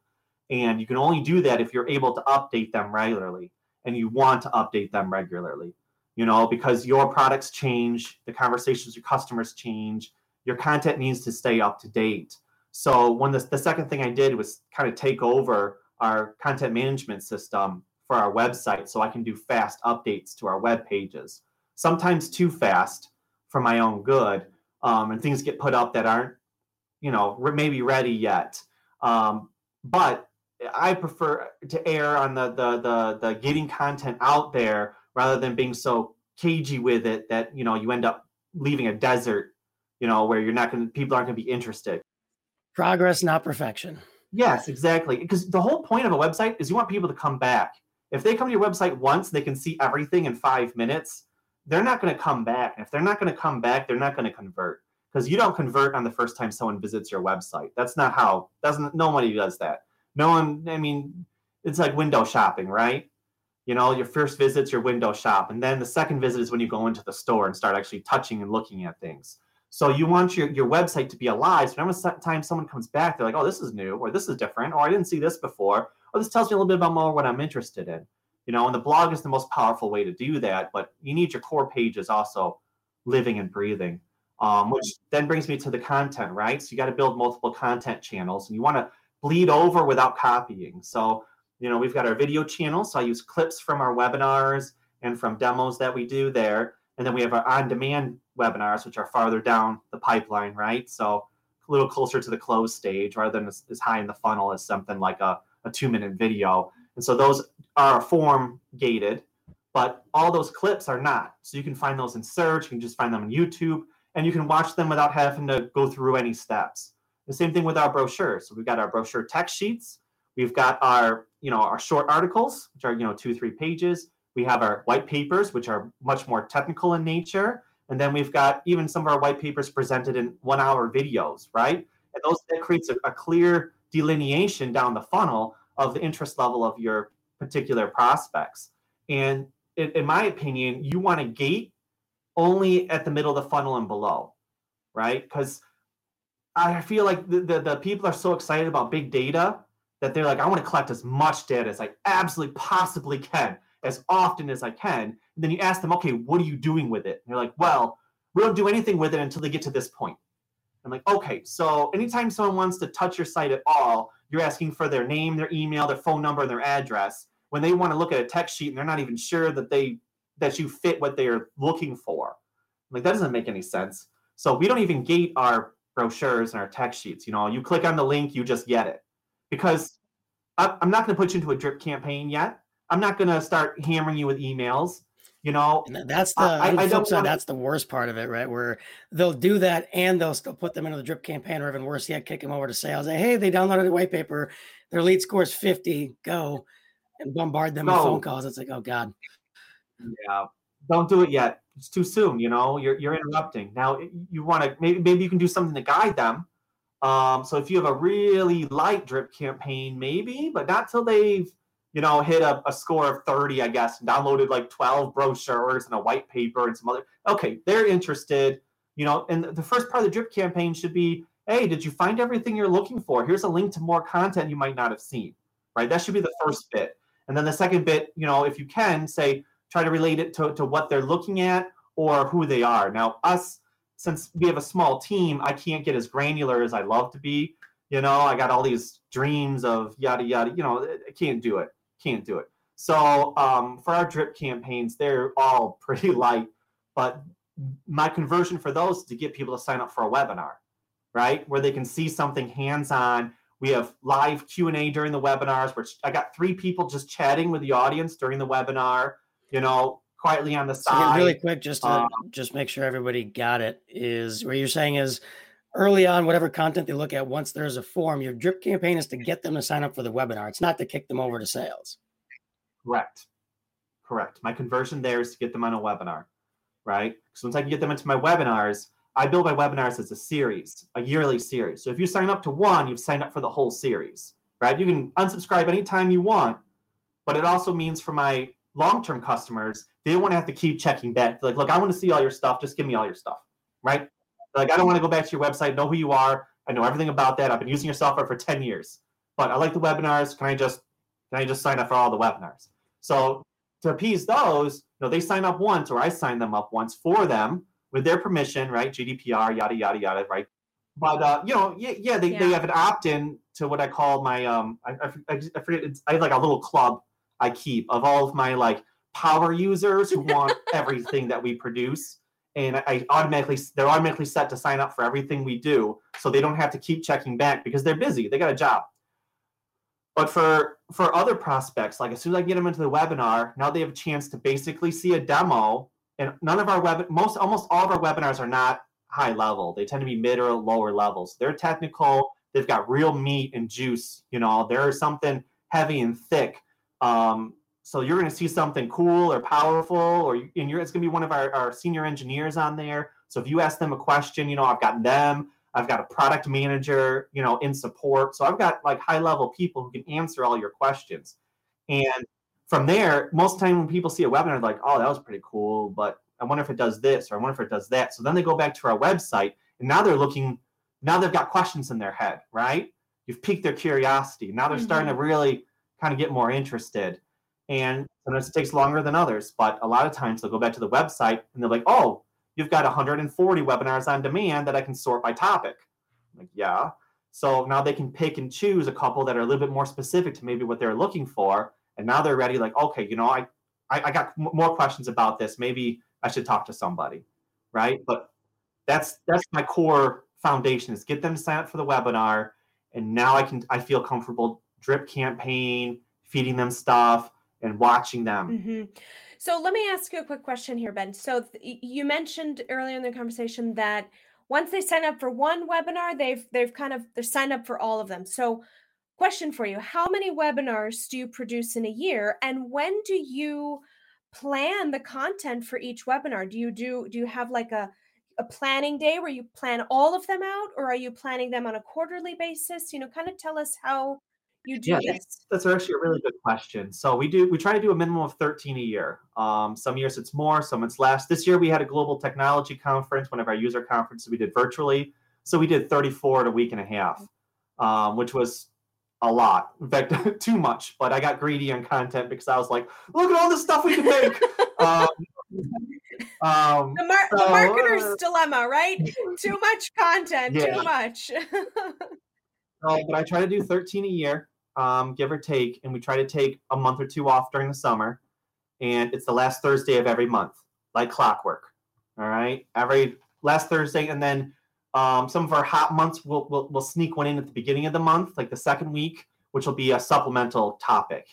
and you can only do that if you're able to update them regularly, and you want to update them regularly. You know, because your products change, the conversations your customers change, your content needs to stay up to date. So when the, the second thing I did was kind of take over our content management system for our website so I can do fast updates to our web pages. Sometimes too fast for my own good, um, and things get put up that aren't, you know, maybe ready yet. Um, but I prefer to err on the, the the the getting content out there rather than being so cagey with it that you know you end up leaving a desert, you know, where you're not going people aren't going to be interested. Progress, not perfection. Yes, exactly. Because the whole point of a website is you want people to come back. If they come to your website once, they can see everything in five minutes. They're not going to come back. If they're not going to come back, they're not going to convert because you don't convert on the first time someone visits your website. That's not how. Doesn't nobody does that. No one. I mean, it's like window shopping, right? You know, your first visit's your window shop, and then the second visit is when you go into the store and start actually touching and looking at things. So you want your, your website to be alive. So every time someone comes back, they're like, oh, this is new, or this is different, or I didn't see this before, or this tells me a little bit about more what I'm interested in. You know, and the blog is the most powerful way to do that, but you need your core pages also living and breathing. Um, which then brings me to the content, right? So you got to build multiple content channels and you want to bleed over without copying. So, you know, we've got our video channel. So I use clips from our webinars and from demos that we do there. And then we have our on demand webinars, which are farther down the pipeline, right? So a little closer to the close stage rather than as, as high in the funnel as something like a, a two minute video. And so those are form gated, but all those clips are not. So you can find those in search, you can just find them on YouTube, and you can watch them without having to go through any steps. The same thing with our brochures. So we've got our brochure text sheets, we've got our, you know, our short articles, which are, you know, two, three pages. We have our white papers, which are much more technical in nature. And then we've got even some of our white papers presented in one hour videos, right? And those that creates a, a clear delineation down the funnel of the interest level of your particular prospects. And in, in my opinion, you want to gate only at the middle of the funnel and below, right? Because I feel like the, the, the people are so excited about big data that they're like, I want to collect as much data as I absolutely possibly can as often as I can. Then you ask them, okay, what are you doing with it? And they're like, well, we don't do anything with it until they get to this point. I'm like, okay, so anytime someone wants to touch your site at all, you're asking for their name, their email, their phone number, and their address. When they want to look at a text sheet and they're not even sure that they that you fit what they're looking for. I'm like, that doesn't make any sense. So we don't even gate our brochures and our text sheets. You know, you click on the link, you just get it. Because I'm not going to put you into a drip campaign yet. I'm not going to start hammering you with emails. You know, and that's the, I, I flip side, that's the worst part of it, right? Where they'll do that and they'll still put them into the drip campaign, or even worse yet, kick them over to sales. Say, hey, they downloaded a white paper, their lead score is 50, go and bombard them no. with phone calls. It's like, oh God. Yeah. Don't do it yet. It's too soon. You know, you're, you're interrupting. Now you want to, maybe, maybe you can do something to guide them. Um, so if you have a really light drip campaign, maybe, but not till they've you know, hit a, a score of 30, I guess, downloaded like 12 brochures and a white paper and some other. Okay, they're interested, you know, and the first part of the drip campaign should be hey, did you find everything you're looking for? Here's a link to more content you might not have seen, right? That should be the first bit. And then the second bit, you know, if you can, say, try to relate it to, to what they're looking at or who they are. Now, us, since we have a small team, I can't get as granular as I love to be. You know, I got all these dreams of yada yada. You know, I can't do it can't do it. So um, for our drip campaigns, they're all pretty light, but my conversion for those is to get people to sign up for a webinar, right, where they can see something hands-on. We have live Q and A during the webinars, which I got three people just chatting with the audience during the webinar. You know, quietly on the side. again, really quick, just to Um, just make sure everybody got it, is what you're saying is early on, whatever content they look at, once there's a form, your drip campaign is to get them to sign up for the webinar. It's not to kick them over to sales. Correct. Correct. My conversion there is to get them on a webinar, right? So once I can get them into my webinars, I build my webinars as a series, a yearly series. So if you sign up to one, you've signed up for the whole series, right? You can unsubscribe anytime you want, but it also means for my long-term customers, they want to have to keep checking back. Like, look, I want to see all your stuff. Just give me all your stuff, right? Like, I don't want to go back to your website, know who you are. I know everything about that. I've been using your software for 10 years, but I like the webinars. Can I just can I just sign up for all the webinars? So to appease those, you know, they sign up once, or I sign them up once for them with their permission, right? GDPR, yada yada yada, right? But uh, you know, yeah, yeah, they, they have an opt-in to what I call my um, I, I, I I forget, it's, I have like a little club I keep of all of my like power users who want everything that we produce, and I, automatically they're automatically set to sign up for everything we do, so they don't have to keep checking back because they're busy, they got a job. But for for other prospects, like as soon as I get them into the webinar, now they have a chance to basically see a demo. And none of our web most almost all of our webinars are not high level. They tend to be mid or lower levels. They're technical. They've got real meat and juice. You know, there's something heavy and thick. Um, so you're going to see something cool or powerful, or and you're it's going to be one of our, our senior engineers on there. So if you ask them a question, you know, I've got them. I've got a product manager, you know, in support. So I've got like high level people who can answer all your questions. And from there, most time when people see a webinar, they're like, oh, that was pretty cool, but I wonder if it does this or I wonder if it does that. So then they go back to our website and now they're looking, now they've got questions in their head, right? You've piqued their curiosity. Now they're starting to mm-hmm. really kind of get more interested. And sometimes it takes longer than others, but a lot of times they'll go back to the website and they're like, oh, you've got 140 webinars on demand that I can sort by topic. I'm like, yeah. So now they can pick and choose a couple that are a little bit more specific to maybe what they're looking for. And now they're ready, like, okay, you know, I, I, I got m- more questions about this. Maybe I should talk to somebody, right? But that's that's my core foundation is get them to sign up for the webinar, and now I can I feel comfortable drip campaign, feeding them stuff, and watching them. hmm So let me ask you a quick question here, Ben. So th- you mentioned earlier in the conversation that once they sign up for one webinar, they've they've kind of they're signed up for all of them. So question for you, how many webinars do you produce in a year and when do you plan the content for each webinar? Do you do do you have like a a planning day where you plan all of them out or are you planning them on a quarterly basis? You know, kind of tell us how you do Yeah, this. That's actually a really good question. So we do we try to do a minimum of 13 a year. Um, some years it's more, some it's less. This year we had a global technology conference, one of our user conferences we did virtually. So we did 34 in a week and a half, um, which was a lot. In fact, too much. But I got greedy on content because I was like, look at all the stuff we can make. um, um, The, mar- the marketer's uh, dilemma, right? Too much content, Yeah. too much. Uh, but I try to do 13 a year, um, give or take, and we try to take a month or two off during the summer. And it's the last Thursday of every month, like clockwork. All right, every last Thursday, and then um, some of our hot months we'll, we'll we'll sneak one in at the beginning of the month, like the second week, which will be a supplemental topic.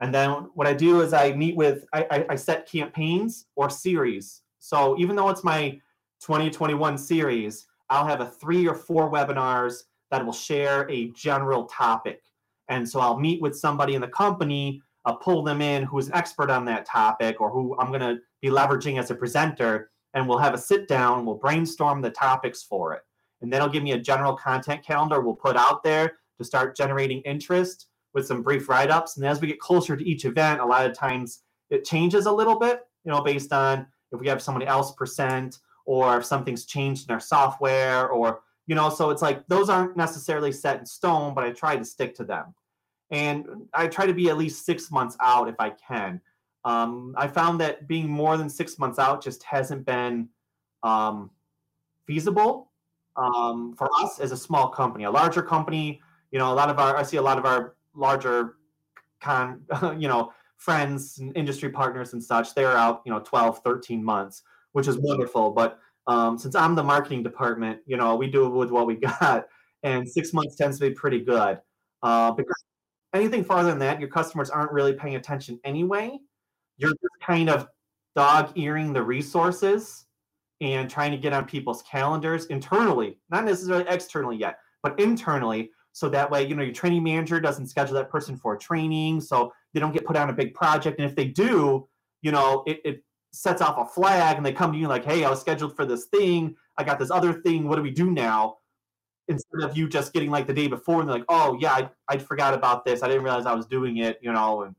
And then what I do is I meet with I, I, I set campaigns or series. So even though it's my 2021 series, I'll have a three or four webinars that will share a general topic. And so I'll meet with somebody in the company, I'll pull them in who's an expert on that topic or who I'm going to be leveraging as a presenter, and we'll have a sit down, we'll brainstorm the topics for it. And then it'll give me a general content calendar we'll put out there to start generating interest with some brief write ups. And as we get closer to each event, a lot of times it changes a little bit, you know, based on if we have somebody else present or if something's changed in our software or you know so it's like those aren't necessarily set in stone but i try to stick to them and i try to be at least six months out if i can. Um, i found that being more than six months out just hasn't been um, feasible um, for us as a small company. A larger company you know a lot of our i see a lot of our larger con you know friends and industry partners and such they're out you know 12 13 months which is wonderful. But um, since i'm the marketing department you know we do it with what we got and six months tends to be pretty good uh, because anything farther than that your customers aren't really paying attention anyway you're just kind of dog earing the resources and trying to get on people's calendars internally, not necessarily externally yet, but internally. So that way, you know, your training manager doesn't schedule that person for training. So they don't get put on a big project. And if they do, you know, it, it sets off a flag and they come to you like, hey, I was scheduled for this thing. I got this other thing. What do we do now? Instead of you just getting like the day before and they're like, oh, yeah, I, I forgot about this. I didn't realize I was doing it, you know, and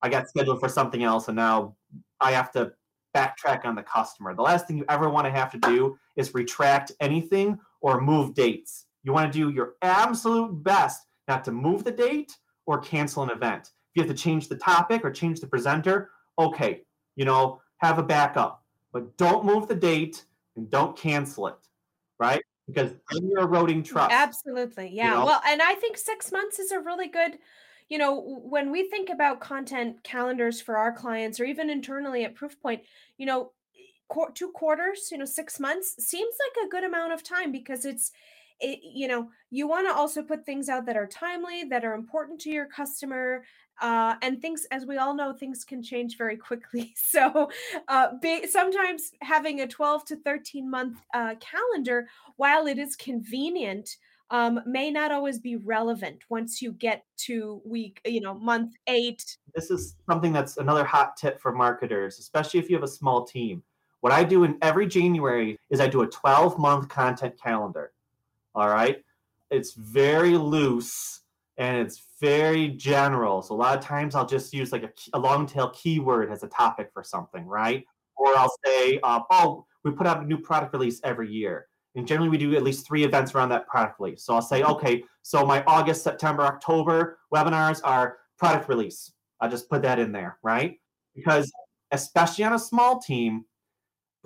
I got scheduled for something else. And now I have to backtrack on the customer. The last thing you ever want to have to do is retract anything or move dates. You want to do your absolute best not to move the date or cancel an event. If you have to change the topic or change the presenter, okay, you know, have a backup, but don't move the date and don't cancel it, right? Because then you're eroding trust. Absolutely. Yeah. You know? Well, and I think six months is a really good, you know, when we think about content calendars for our clients or even internally at Proofpoint, you know, two quarters, you know, six months seems like a good amount of time because it's, it, you know, you want to also put things out that are timely, that are important to your customer, uh, and things, as we all know, things can change very quickly. So, uh, be, sometimes having a 12 to 13 month uh, calendar, while it is convenient, um, may not always be relevant once you get to week, you know, month eight. This is something that's another hot tip for marketers, especially if you have a small team. What I do in every January is I do a 12 month content calendar. All right. It's very loose and it's very general. So a lot of times I'll just use like a, a long tail keyword as a topic for something, right? Or I'll say, uh, oh, we put out a new product release every year. And generally we do at least three events around that product release. So I'll say, okay, so my August, September, October webinars are product release. I'll just put that in there, right? Because especially on a small team,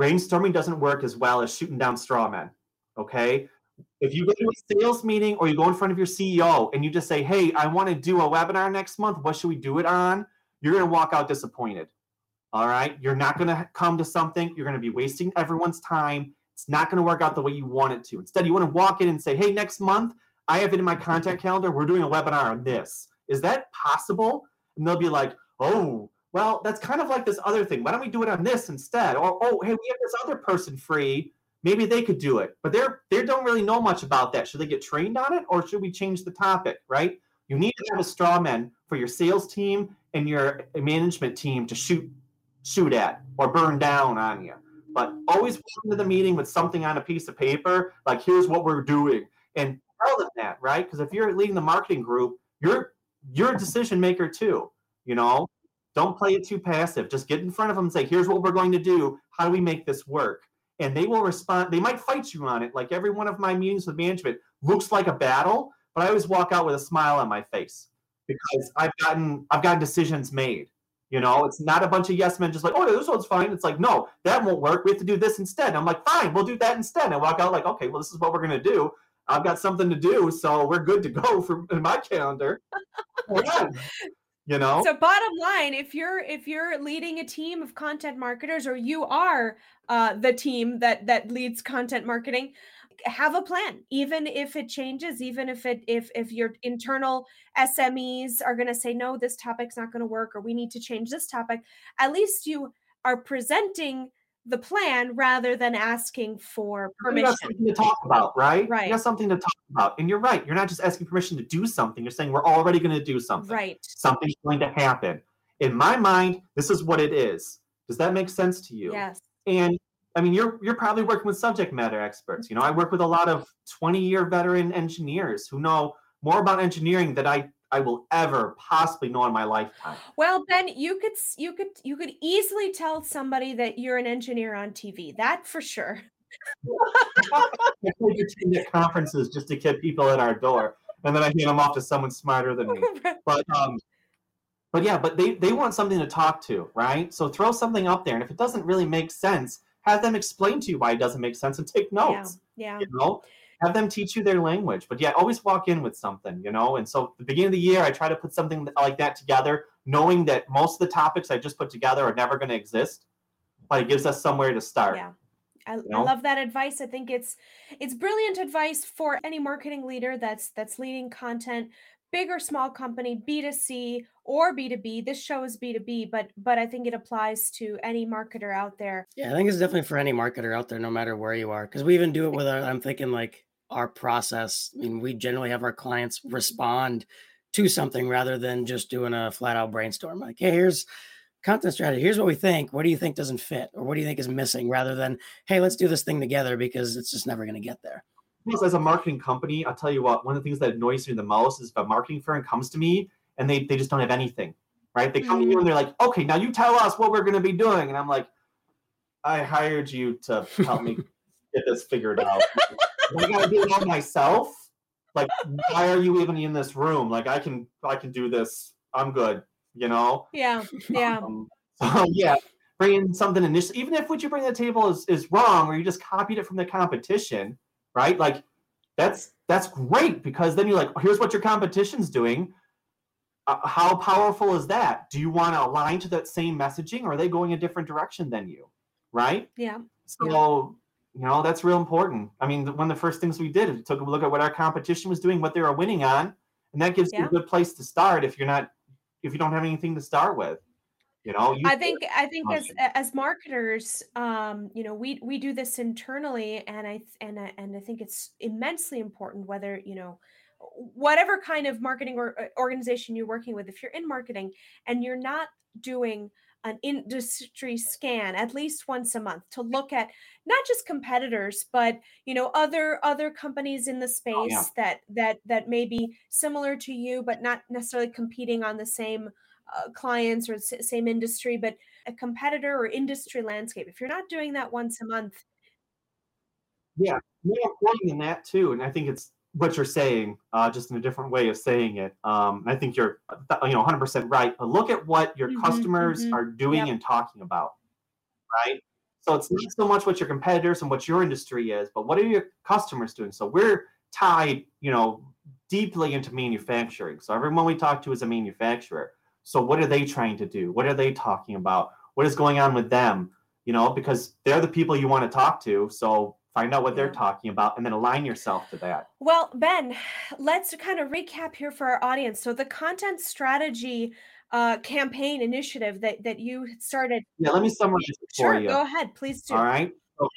brainstorming doesn't work as well as shooting down straw men. Okay if you go to a sales meeting or you go in front of your CEO and you just say, Hey, I want to do a webinar next month, what should we do it on? You're going to walk out disappointed. All right. You're not going to come to something. You're going to be wasting everyone's time. It's not going to work out the way you want it to. Instead, you want to walk in and say, Hey, next month, I have it in my contact calendar. We're doing a webinar on this. Is that possible? And they'll be like, Oh, well, that's kind of like this other thing. Why don't we do it on this instead? Or, oh, hey, we have this other person free maybe they could do it but they're they don't really know much about that. Should they get trained on it or should we change the topic right? You need to have a straw man for your sales team and your management team to shoot shoot at or burn down on you. But always walk into the meeting with something on a piece of paper like here's what we're doing. And tell them that right? Because if you're leading the marketing group you're you're a decision maker too you know? Don't play it too passive. Just get in front of them and say here's what we're going to do. How do we make this work and they will respond. They might fight you on it. Like every one of my meetings with management looks like a battle, but I always walk out with a smile on my face because I've gotten I've gotten decisions made. You know, it's not a bunch of yes men just like, oh, this one's fine. It's like, no, that won't work. We have to do this instead. I'm like, fine, we'll do that instead. And I walk out like, okay, well, this is what we're gonna do. I've got something to do, so we're good to go for in my calendar. you know? So bottom line if you're if you're leading a team of content marketers or you are uh, the team that that leads content marketing have a plan even if it changes even if it if if your internal smes are going to say no this topic's not going to work or we need to change this topic. At least you are presenting the plan rather than asking for permission. You something to talk about, right? Right. You got something to talk about. And you're right. You're not just asking permission to do something. You're saying we're already going to do something. Right. Something's going to happen. In my mind, this is what it is. Does that make sense to you? Yes. And I mean, you're you're probably working with subject matter experts. You know, I work with a lot of 20 year veteran engineers who know more about engineering than I I will ever possibly know in my lifetime. Well, Ben, you could you could you could easily tell somebody that you're an engineer on TV. That for sure. I at conferences just to get people at our door, and then I hand them off to someone smarter than me. But um, but yeah, but they they want something to talk to, right? So throw something up there, and if it doesn't really make sense, have them explain to you why it doesn't make sense and take notes. Yeah. yeah. You know, have them teach you their language. But yeah, always walk in with something, you know. And so the beginning of the year, I try to put something like that together, knowing that most of the topics I just put together are never going to exist, but it gives us somewhere to start. Yeah. I, you know? I, love that advice. I think it's it's brilliant advice for any marketing leader that's that's leading content big or small company, B2C or B2B. This show is B2B, but but I think it applies to any marketer out there. Yeah, I think it's definitely for any marketer out there, no matter where you are. Because we even do it with our, I'm thinking like our process. I mean, we generally have our clients respond to something rather than just doing a flat out brainstorm. Like, hey, here's content strategy. Here's what we think. What do you think doesn't fit? Or what do you think is missing? Rather than, hey, let's do this thing together because it's just never going to get there as a marketing company, I'll tell you what, one of the things that annoys me the most is if a marketing firm comes to me and they, they just don't have anything, right? They come mm-hmm. to you and they're like, okay, now you tell us what we're going to be doing. And I'm like, I hired you to help me get this figured out. I got to do it all myself. Like, why are you even in this room? Like, I can, I can do this. I'm good. You know? Yeah. Yeah. Um, so yeah, bringing something initial, even if what you bring to the table is, is wrong, or you just copied it from the competition, right? Like that's that's great because then you're like, here's what your competition's doing. Uh, how powerful is that? Do you want to align to that same messaging, or are they going a different direction than you? Right? Yeah. So yeah. You know that's real important. I mean, one of the first things we did is took a look at what our competition was doing, what they were winning on, and that gives yeah. you a good place to start if you're not if you don't have anything to start with you know you i think i think as as marketers um you know we we do this internally and i and I, and i think it's immensely important whether you know whatever kind of marketing or uh, organization you're working with if you're in marketing and you're not doing an industry scan at least once a month to look at not just competitors but you know other other companies in the space oh, yeah. that that that may be similar to you but not necessarily competing on the same uh, clients or same industry, but a competitor or industry landscape. If you're not doing that once a month, yeah, more important than that too. And I think it's what you're saying, uh, just in a different way of saying it. Um, I think you're, you know, 100% right. But look at what your mm-hmm, customers mm-hmm. are doing yep. and talking about, right? So it's not so much what your competitors and what your industry is, but what are your customers doing? So we're tied, you know, deeply into manufacturing. So everyone we talk to is a manufacturer. So what are they trying to do? What are they talking about? What is going on with them? You know, because they're the people you want to talk to. So find out what they're talking about and then align yourself to that. Well, Ben, let's kind of recap here for our audience. So the content strategy uh, campaign initiative that that you started. Yeah, let me summarize it sure, for you. Go ahead, please do. All right. So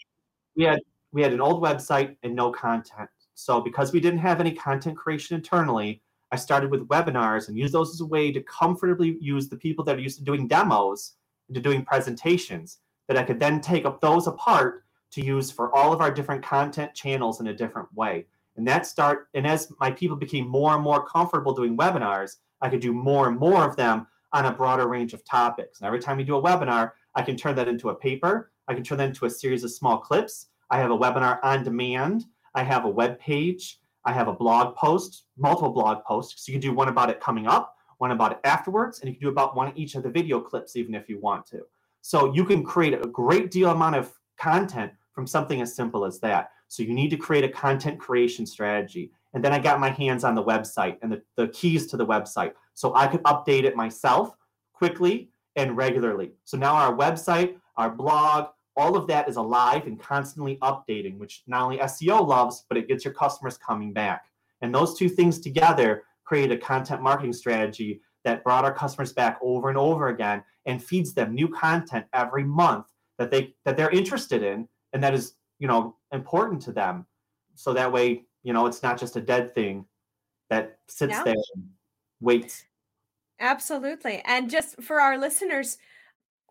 we had we had an old website and no content. So because we didn't have any content creation internally, I started with webinars and use those as a way to comfortably use the people that are used to doing demos into doing presentations that I could then take up those apart to use for all of our different content channels in a different way. And that start and as my people became more and more comfortable doing webinars, I could do more and more of them on a broader range of topics. And every time we do a webinar, I can turn that into a paper. I can turn that into a series of small clips. I have a webinar on demand. I have a web page. I have a blog post, multiple blog posts. So you can do one about it coming up, one about it afterwards, and you can do about one each of the video clips, even if you want to. So you can create a great deal amount of content from something as simple as that. So you need to create a content creation strategy. And then I got my hands on the website and the, the keys to the website. So I could update it myself quickly and regularly. So now our website, our blog, all of that is alive and constantly updating, which not only SEO loves, but it gets your customers coming back. And those two things together create a content marketing strategy that brought our customers back over and over again and feeds them new content every month that they that they're interested in and that is you know important to them so that way you know it's not just a dead thing that sits there and waits absolutely and just for our listeners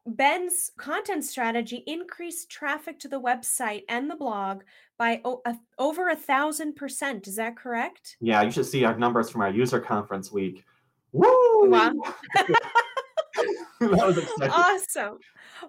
Ben's content strategy increased traffic to the website and the blog by o- a, over a thousand percent. Is that correct? Yeah, you should see our numbers from our user conference week. Woo! Wow. Awesome.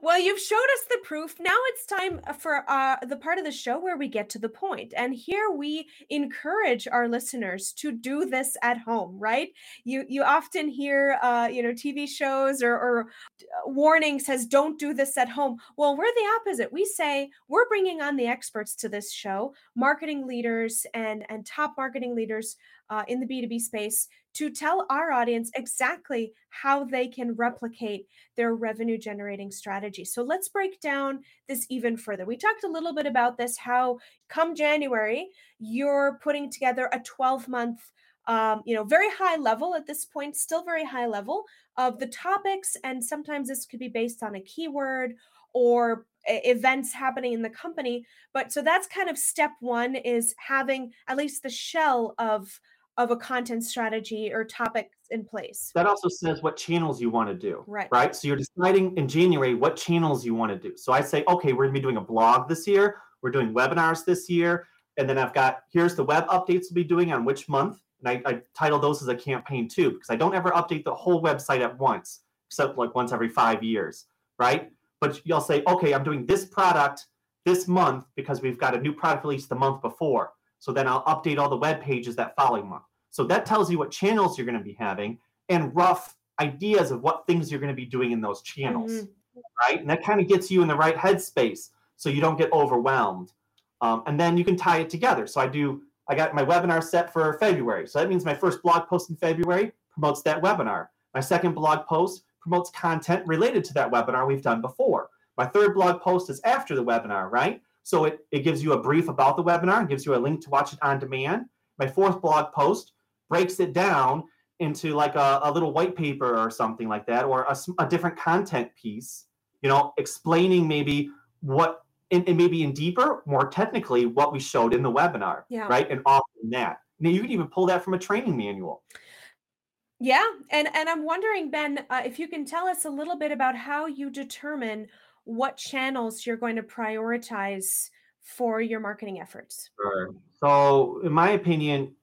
Well, you've showed us the proof. Now it's time uh, for uh, the part of the show where we get to the point. And here we encourage our listeners to do this at home, right? You you often hear, uh, you know, TV shows or, or uh, warning says, don't do this at home. Well, we're the opposite. We say we're bringing on the experts to this show, marketing leaders and, and top marketing leaders uh, in the B2B space to tell our audience exactly how they can replicate their revenue generating strategy. So let's break down this even further. We talked a little bit about this how come January, you're putting together a 12 month um, you know, very high level at this point, still very high level of the topics. And sometimes this could be based on a keyword or events happening in the company. But so that's kind of step one is having at least the shell of of a content strategy or topics in place. That also says what channels you want to do. Right. Right. So you're deciding in January what channels you want to do. So I say, okay, we're gonna be doing a blog this year. We're doing webinars this year. And then I've got here's the web updates we'll be doing on which month. And I, I title those as a campaign too, because I don't ever update the whole website at once, except like once every five years. Right. But you'll say, okay, I'm doing this product this month because we've got a new product release the month before. So then I'll update all the web pages that following month. So that tells you what channels you're going to be having and rough ideas of what things you're going to be doing in those channels, mm-hmm. right? And that kind of gets you in the right headspace so you don't get overwhelmed. Um, and then you can tie it together. So I do, I got my webinar set for February. So that means my first blog post in February promotes that webinar. My second blog post promotes content related to that webinar we've done before. My third blog post is after the webinar, right? So it, it gives you a brief about the webinar, gives you a link to watch it on demand. My fourth blog post breaks it down into like a, a little white paper or something like that, or a, a different content piece, you know, explaining maybe what, and, and, maybe in deeper, more technically, what we showed in the webinar, yeah. right? And offering that. Now you can even pull that from a training manual. Yeah, and and I'm wondering, Ben, uh, if you can tell us a little bit about how you determine what channels you're going to prioritize for your marketing efforts. Sure. So, in my opinion,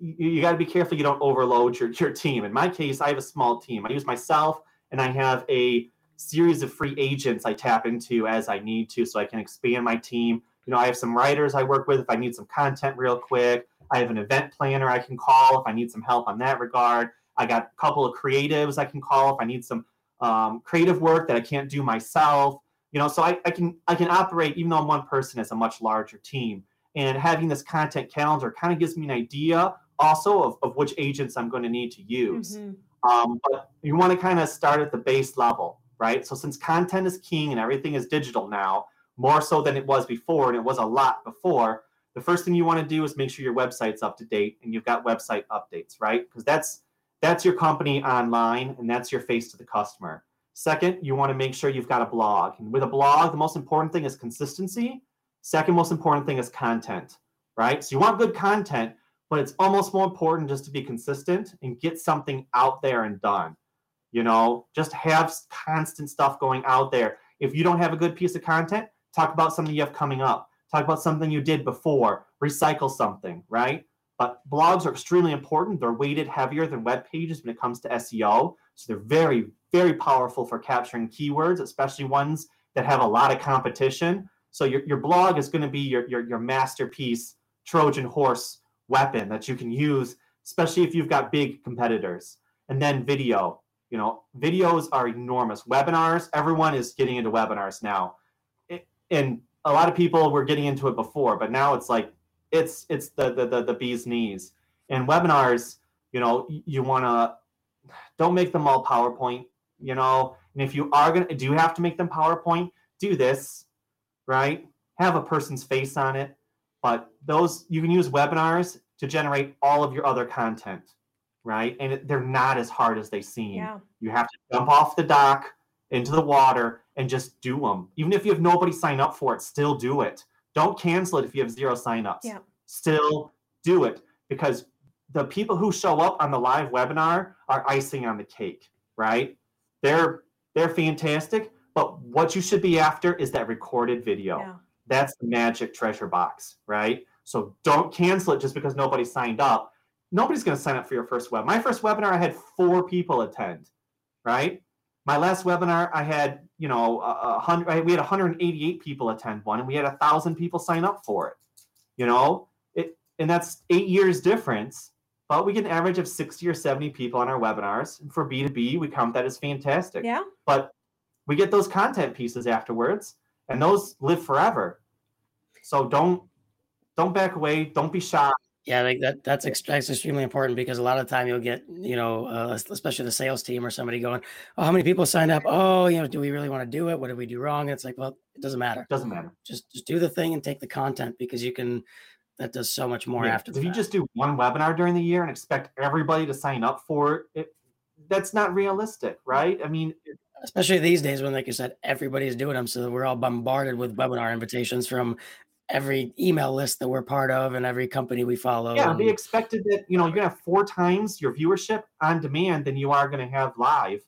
you, you got to be careful you don't overload your, your team. In my case, I have a small team. I use myself and I have a series of free agents I tap into as I need to so I can expand my team. You know, I have some writers I work with if I need some content real quick. I have an event planner I can call if I need some help on that regard. I got a couple of creatives I can call if I need some um, creative work that I can't do myself. You know, so I, I can I can operate even though I'm one person as a much larger team and having this content calendar kind of gives me an idea also of, of which agents I'm going to need to use. Mm-hmm. Um, but you want to kind of start at the base level, right? So since content is king and everything is digital now, more so than it was before, and it was a lot before, the first thing you want to do is make sure your website's up to date and you've got website updates, right? Because that's that's your company online and that's your face to the customer. Second, you want to make sure you've got a blog. And with a blog, the most important thing is consistency Second most important thing is content, right? So you want good content, but it's almost more important just to be consistent and get something out there and done. You know, just have constant stuff going out there. If you don't have a good piece of content, talk about something you have coming up. Talk about something you did before. Recycle something, right? But blogs are extremely important. They're weighted heavier than web pages when it comes to SEO. So they're very, very powerful for capturing keywords, especially ones that have a lot of competition. So your, your blog is going to be your, your, your masterpiece Trojan horse weapon that you can use, especially if you've got big competitors. And then video, you know, videos are enormous. Webinars, everyone is getting into webinars now. It, and a lot of people were getting into it before, but now it's like it's it's the the the, the bee's knees. And webinars, you know, you want to don't make them all PowerPoint, you know. And if you are to do you have to make them PowerPoint, do this right? Have a person's face on it. But those you can use webinars to generate all of your other content, right? And it, they're not as hard as they seem. Yeah. You have to jump off the dock into the water and just do them. Even if you have nobody sign up for it, still do it. Don't cancel it if you have zero signups. Yeah. Still do it because the people who show up on the live webinar are icing on the cake, right? They're they're fantastic, but what you should be after is that recorded video. Yeah. That's the magic treasure box, right? So don't cancel it just because nobody signed up. Nobody's going to sign up for your first web. My first webinar, I had four people attend, right? My last webinar, I had, you know, a hundred. We had 188 people attend one, and we had a thousand people sign up for it. You know, it, and that's eight years difference. But we get an average of 60 or 70 people on our webinars. And for B2B, we count that as fantastic. Yeah. But we get those content pieces afterwards and those live forever. So don't don't back away. Don't be shy. Yeah like that that's, ex- that's extremely important because a lot of time you'll get you know uh, especially the sales team or somebody going oh how many people signed up? Oh you know do we really want to do it? What did we do wrong? And it's like well it doesn't matter. Doesn't matter. Just just do the thing and take the content because you can that does so much more Yeah, after. If you fact. just do one webinar during the year and expect everybody to sign up for it, that's not realistic, right? I mean, it- especially these days when, like you said, everybody's doing them, so we're all bombarded with mm-hmm. webinar invitations from every email list that we're part of and every company we follow. yeah, be and- expected that you know you're gonna have four times your viewership on demand than you are gonna have live.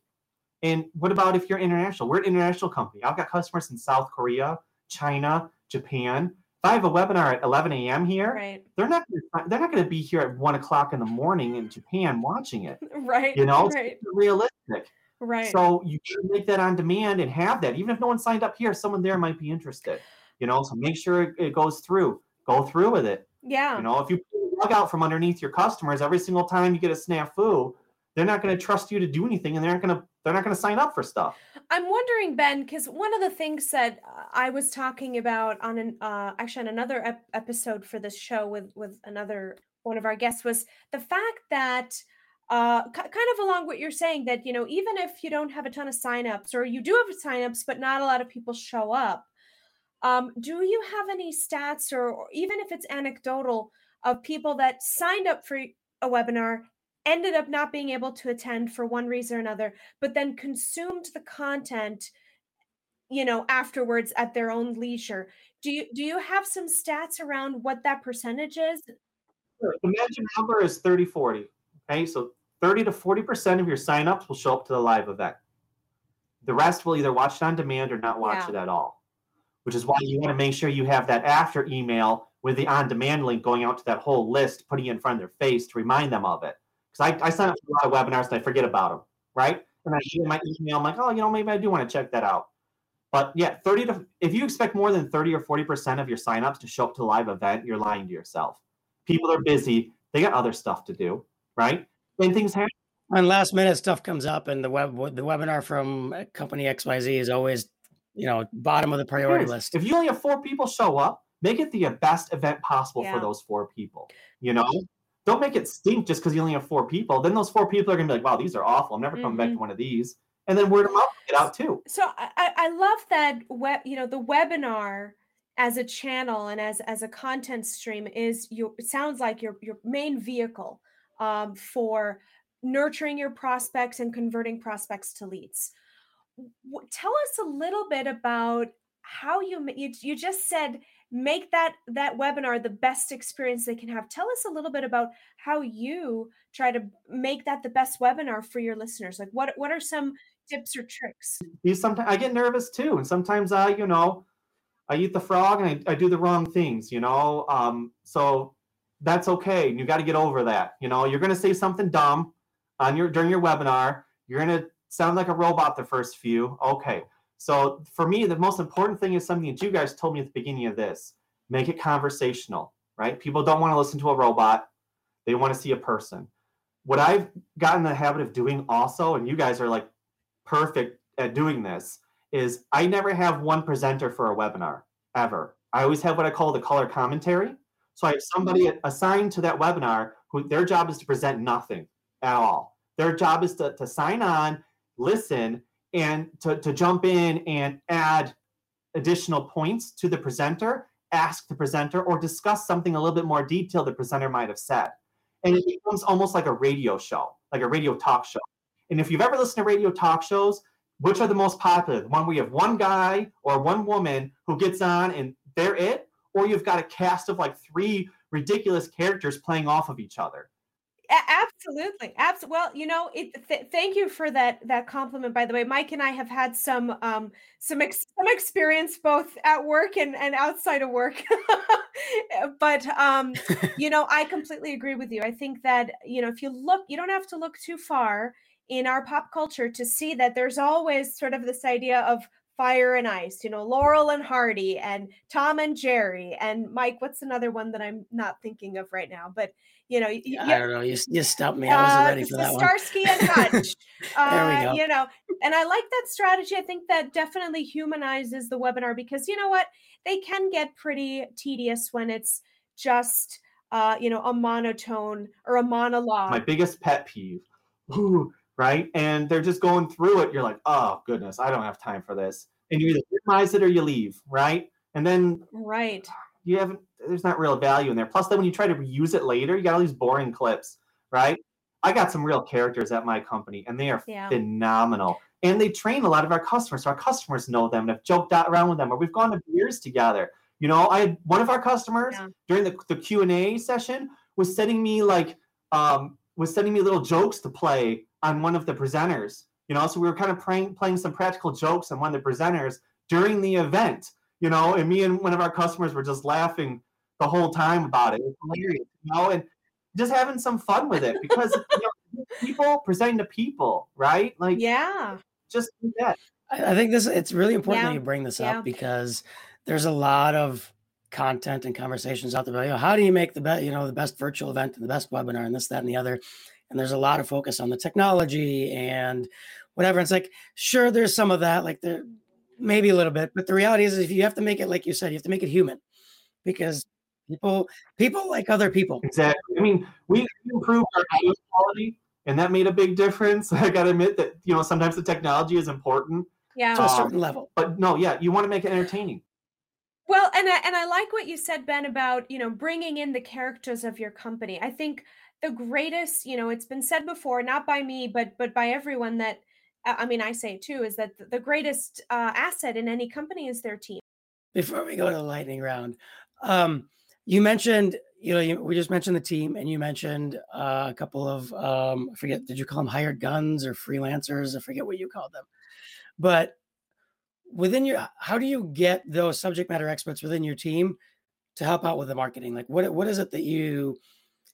And what about if you're international? We're an international company. I've got customers in South Korea, China, Japan. If I have a webinar at 11 a.m. here, Right. they're not gonna, they're not going to be here at one o'clock in the morning in Japan watching it. Right. You know, it's Right. realistic. Right. So you can make that on demand and have that. Even if no one signed up here, someone there might be interested. You know, so make sure it, goes through. Go through with it. yeah. You know, if you rug out from underneath your customers every single time you get a snafu, they're not going to trust you to do anything, and they're not going to they're not going to sign up for stuff. I'm wondering, Ben, because one of the things that I was talking about on an uh, actually on another ep- episode for this show with with another one of our guests was the fact that uh, ki- kind of along what you're saying that you know even if you don't have a ton of signups or you do have signups but not a lot of people show up, um, do you have any stats or, or even if it's anecdotal of people that signed up for a webinar ended up not being able to attend for one reason or another but then consumed the content you know afterwards at their own leisure? Do you do you have some stats around what that percentage is? The magic number is 30 40. Okay, so 30 to 40% of your signups will show up to the live event. The rest will either watch it on demand or not watch Yeah. it at all, which is why you want to make sure you have that after email with the on demand link going out to that whole list, putting it in front of their face to remind them of it. Because I, I sign up for a lot of webinars and I forget about them, right? And I get my email, I'm like, oh, you know, maybe I do want to check that out. But yeah, 30 to if you expect more than 30 or 40% of your signups to show up to the live event, you're lying to yourself. People are busy, they got other stuff to do, right? And things happen. when last minute stuff comes up and the web the webinar from company xyz is always you know bottom of the priority list If you only have four people show up, make it the best event possible Yeah. for those four people. You know, don't make it stink just because you only have four people. Then those four people are gonna be like, "Wow, these are awful. I'm never coming back Mhm. to one of these." And then word of mouth will get out too. so I, I I love that web you know the webinar as a channel and as as a content stream is your it sounds like your your main vehicle um, for nurturing your prospects and converting prospects to leads. W- tell us a little bit about how you you, you just said make that that webinar the best experience they can have. Tell us a little bit about how you try to make that the best webinar for your listeners. Like what what are some tips or tricks? You sometimes I get nervous too, and sometimes I, you know, I eat the frog and I, I do the wrong things. You know, um, so that's okay. You got to get over that. You know, you're gonna say something dumb on your during your webinar. You're gonna sound like a robot the first few. Okay. So for me, the most important thing is something that you guys told me at the beginning of this. Make it conversational, right? People don't want to listen to a robot. They want to see a person. What I've gotten the habit of doing also, and you guys are like perfect at doing this, is I never have one presenter for a webinar ever. I always have what I call the color commentary. So I have somebody assigned to that webinar who their job is to present nothing at all. Their job is to, to sign on, listen, and to, to jump in and add additional points to the presenter, ask the presenter, or discuss something a little bit more detailed the presenter might have said. And it becomes almost like a radio show, like a radio talk show. And if you've ever listened to radio talk shows, which are the most popular? The one where you have one guy or one woman who gets on and they're it, or you've got a cast of like three ridiculous characters playing off of each other. Absolutely absolutely well you know it th- thank you for that that compliment by the way. Mike and i have had some um some ex- some experience both at work and and outside of work. But um you know i completely agree with you. I think that you know if you look you don't have to look too far in our pop culture to see that there's always sort of this idea of fire and ice you know laurel and hardy and tom and jerry and mike what's another one that i'm not thinking of right now but you know I don't know you, you stumped me i wasn't uh, ready for that one Starsky and Hutch. uh, There we go. You know, and I like that strategy. I think that definitely humanizes the webinar because you know what? They can get pretty tedious when it's just uh, you know, a monotone or a monologue. My biggest pet peeve. Ooh, right? And they're just going through it. You're like, oh goodness, I don't have time for this. And you either minimize it or you leave, right? And then right. you haven't there's not real value in there. Plus, then when you try to reuse it later, you got all these boring clips, right? I got some real characters at my company, and they are yeah. phenomenal. And they train a lot of our customers, so our customers know them and have joked around with them, or we've gone to beers together. You know, I had one of our customers yeah. during the, the Q and A session was sending me like um, was sending me little jokes to play on one of the presenters. You know, so we were kind of playing playing some practical jokes on one of the presenters during the event. You know, and me and one of our customers were just laughing the whole time about it. It was hilarious, you know, and just having some fun with it because you know, people presenting to people, right? Like, yeah, just do that. I think this it's really important yeah. that you bring this yeah. up because there's a lot of content and conversations out there. About you know, how do you make the best you know the best virtual event and the best webinar and this that and the other? And there's a lot of focus on the technology and whatever. It's like sure there's some of that like there maybe a little bit but the reality is if you have to make it like you said you have to make it human because people people like other people. Exactly. I mean we improved our audio quality and that made a big difference. I gotta admit that you know sometimes the technology is important. Yeah. To a um, certain level. but no yeah you want to make it entertaining well, and I, and I like what you said, Ben, about you know bringing in the characters of your company. I think the greatest, you know, it's been said before, not by me, but but by everyone that I mean, I say too, is that the greatest uh, asset in any company is their team. Before we go to the lightning round, um, you mentioned, you know, you, we just mentioned the team, and you mentioned uh, a couple of, um, I forget, did you call them hired guns or freelancers? I forget what you called them, but within your how do you get those subject matter experts within your team to help out with the marketing? Like what what is it that you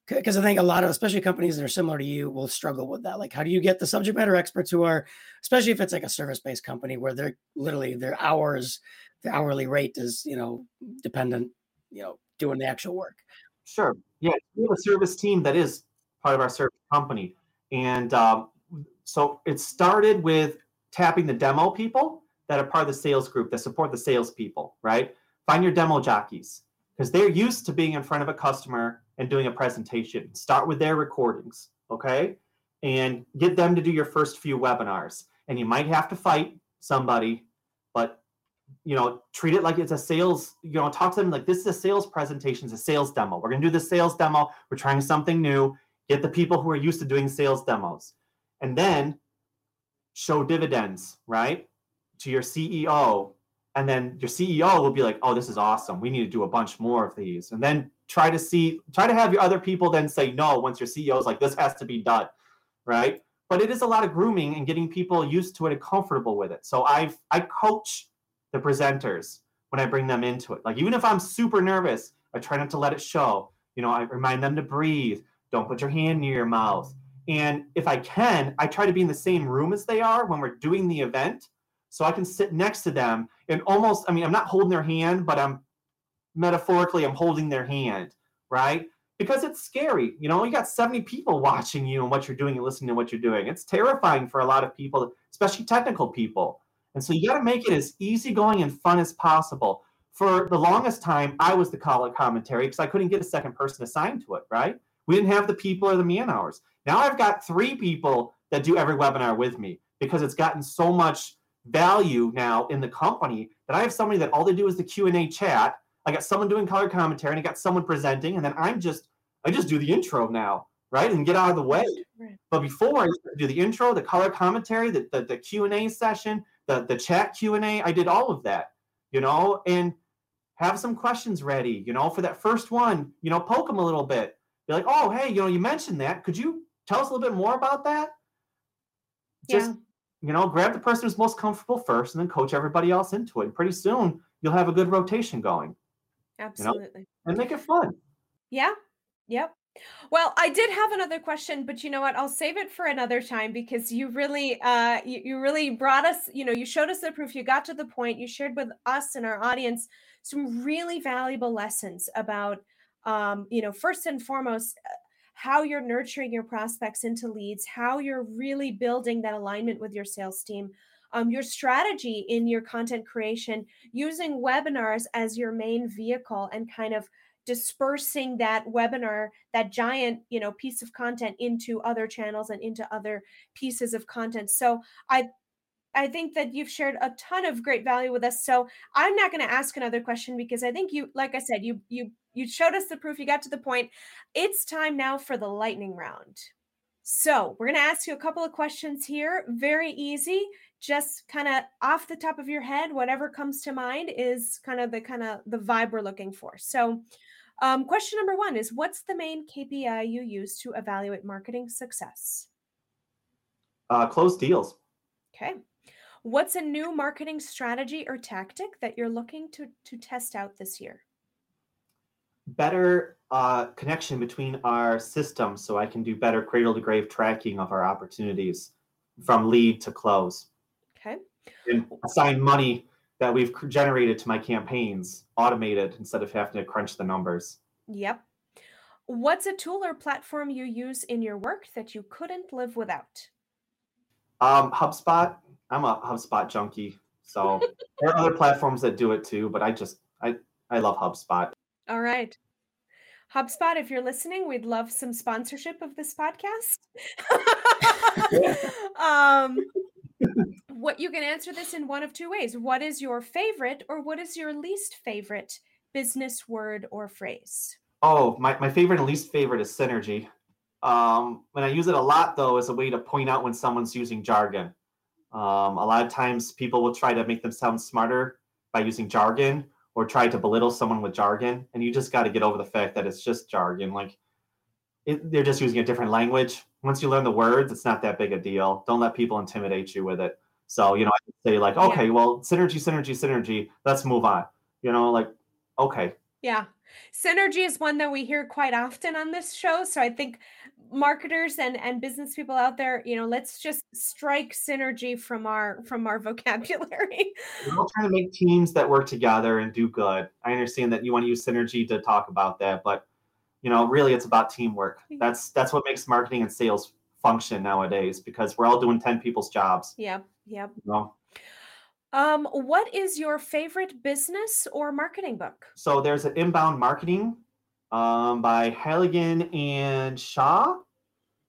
because i think a lot of especially companies that are similar to you will struggle with that. Like how do you get the subject matter experts who are especially if it's like a service based company where they're literally their hours the hourly rate is you know dependent you know doing the actual work? Sure. Yeah we have a service team that is part of our service company. And um, so it started with tapping the demo people that are part of the sales group that support the salespeople, right? Find your demo jockeys because they're used to being in front of a customer and doing a presentation. Start with their recordings, okay? And get them to do your first few webinars. And you might have to fight somebody, but you know, treat it like it's a sales, you know, talk to them like this is a sales presentation, it's a sales demo. We're gonna do the sales demo, we're trying something new, get the people who are used to doing sales demos. And then show dividends, right? To your CEO, and then your CEO will be like, "Oh, this is awesome. We need to do a bunch more of these." And then try to see, try to have your other people then say no once your CEO is like, "This has to be done," right? But it is a lot of grooming and getting people used to it and comfortable with it. So I've I coach the presenters when I bring them into it. Like even if I'm super nervous, I try not to let it show. You know, I remind them to breathe. Don't put your hand near your mouth. And if I can, I try to be in the same room as they are when we're doing the event so I can sit next to them and almost, I mean, I'm not holding their hand, but I'm metaphorically, I'm holding their hand, right? Because it's scary. You know, you got 70 people watching you and what you're doing and listening to what you're doing. It's terrifying for a lot of people, especially technical people. And so you got to make it as easygoing and fun as possible. For the longest time, I was the color commentary because I couldn't get a second person assigned to it, right? We didn't have the people or the man hours. Now I've got three people that do every webinar with me because it's gotten so much value now in the company that I have somebody that all they do is the Q and A chat. I got someone doing color commentary, and I got someone presenting, and then I'm just I just do the intro now, right, and get out of the way. Right. But before I do the intro, the color commentary, the the, the Q and A session, the the chat Q and A, I did all of that, you know, and have some questions ready, you know, for that first one, you know, poke them a little bit. Be like, oh, hey, you know, you mentioned that. Could you tell us a little bit more about that? Just yeah you know, grab the person who's most comfortable first and then coach everybody else into it. And pretty soon you'll have a good rotation going. Absolutely. You know? And make it fun. Yeah. Yep. Well, I did have another question, but you know what? I'll save it for another time because you really uh you, you really brought us, you know, you showed us the proof, you got to the point, you shared with us and our audience some really valuable lessons about um, you know, first and foremost, how you're nurturing your prospects into leads, how you're really building that alignment with your sales team, um, your strategy in your content creation, using webinars as your main vehicle and kind of dispersing that webinar that giant you know piece of content into other channels and into other pieces of content so i I think that you've shared a ton of great value with us. So I'm not going to ask another question because I think you, like I said, you you you showed us the proof. You got to the point. It's time now for the lightning round. So we're going to ask you a couple of questions here. Very easy. Just kind of off the top of your head, whatever comes to mind is kind of the kind of the vibe we're looking for. So, um, question number one is: What's the main KPI you use to evaluate marketing success? Uh, close deals. Okay. What's a new marketing strategy or tactic that you're looking to to test out this year? Better uh, connection between our systems so I can do better cradle to grave tracking of our opportunities from lead to close. Okay. And assign money that we've generated to my campaigns automated instead of having to crunch the numbers. Yep. What's a tool or platform you use in your work that you couldn't live without? Um, HubSpot. I'm a HubSpot junkie. So there are other platforms that do it too, but I just I I love HubSpot. All right. HubSpot, if you're listening, we'd love some sponsorship of this podcast. um, what you can answer this in one of two ways. What is your favorite or what is your least favorite business word or phrase? Oh, my, my favorite and least favorite is synergy. Um, when I use it a lot, though, as a way to point out when someone's using jargon. Um, a lot of times people will try to make them sound smarter by using jargon or try to belittle someone with jargon. And you just got to get over the fact that it's just jargon. Like it, they're just using a different language. Once you learn the words, it's not that big a deal. Don't let people intimidate you with it. So, you know, I say like, okay, yeah. well, synergy, synergy, synergy, let's move on. You know, like, okay. Yeah. Synergy is one that we hear quite often on this show. So I think marketers and and business people out there you know let's just strike synergy from our from our vocabulary. We're all trying to make teams that work together and do good. I understand that you want to use synergy to talk about that but you know really it's about teamwork. That's that's what makes marketing and sales function nowadays because we're all doing 10 people's jobs. Yep yep. You know? um what is your favorite business or marketing book? So there's an inbound marketing um, by Halligan and Shah.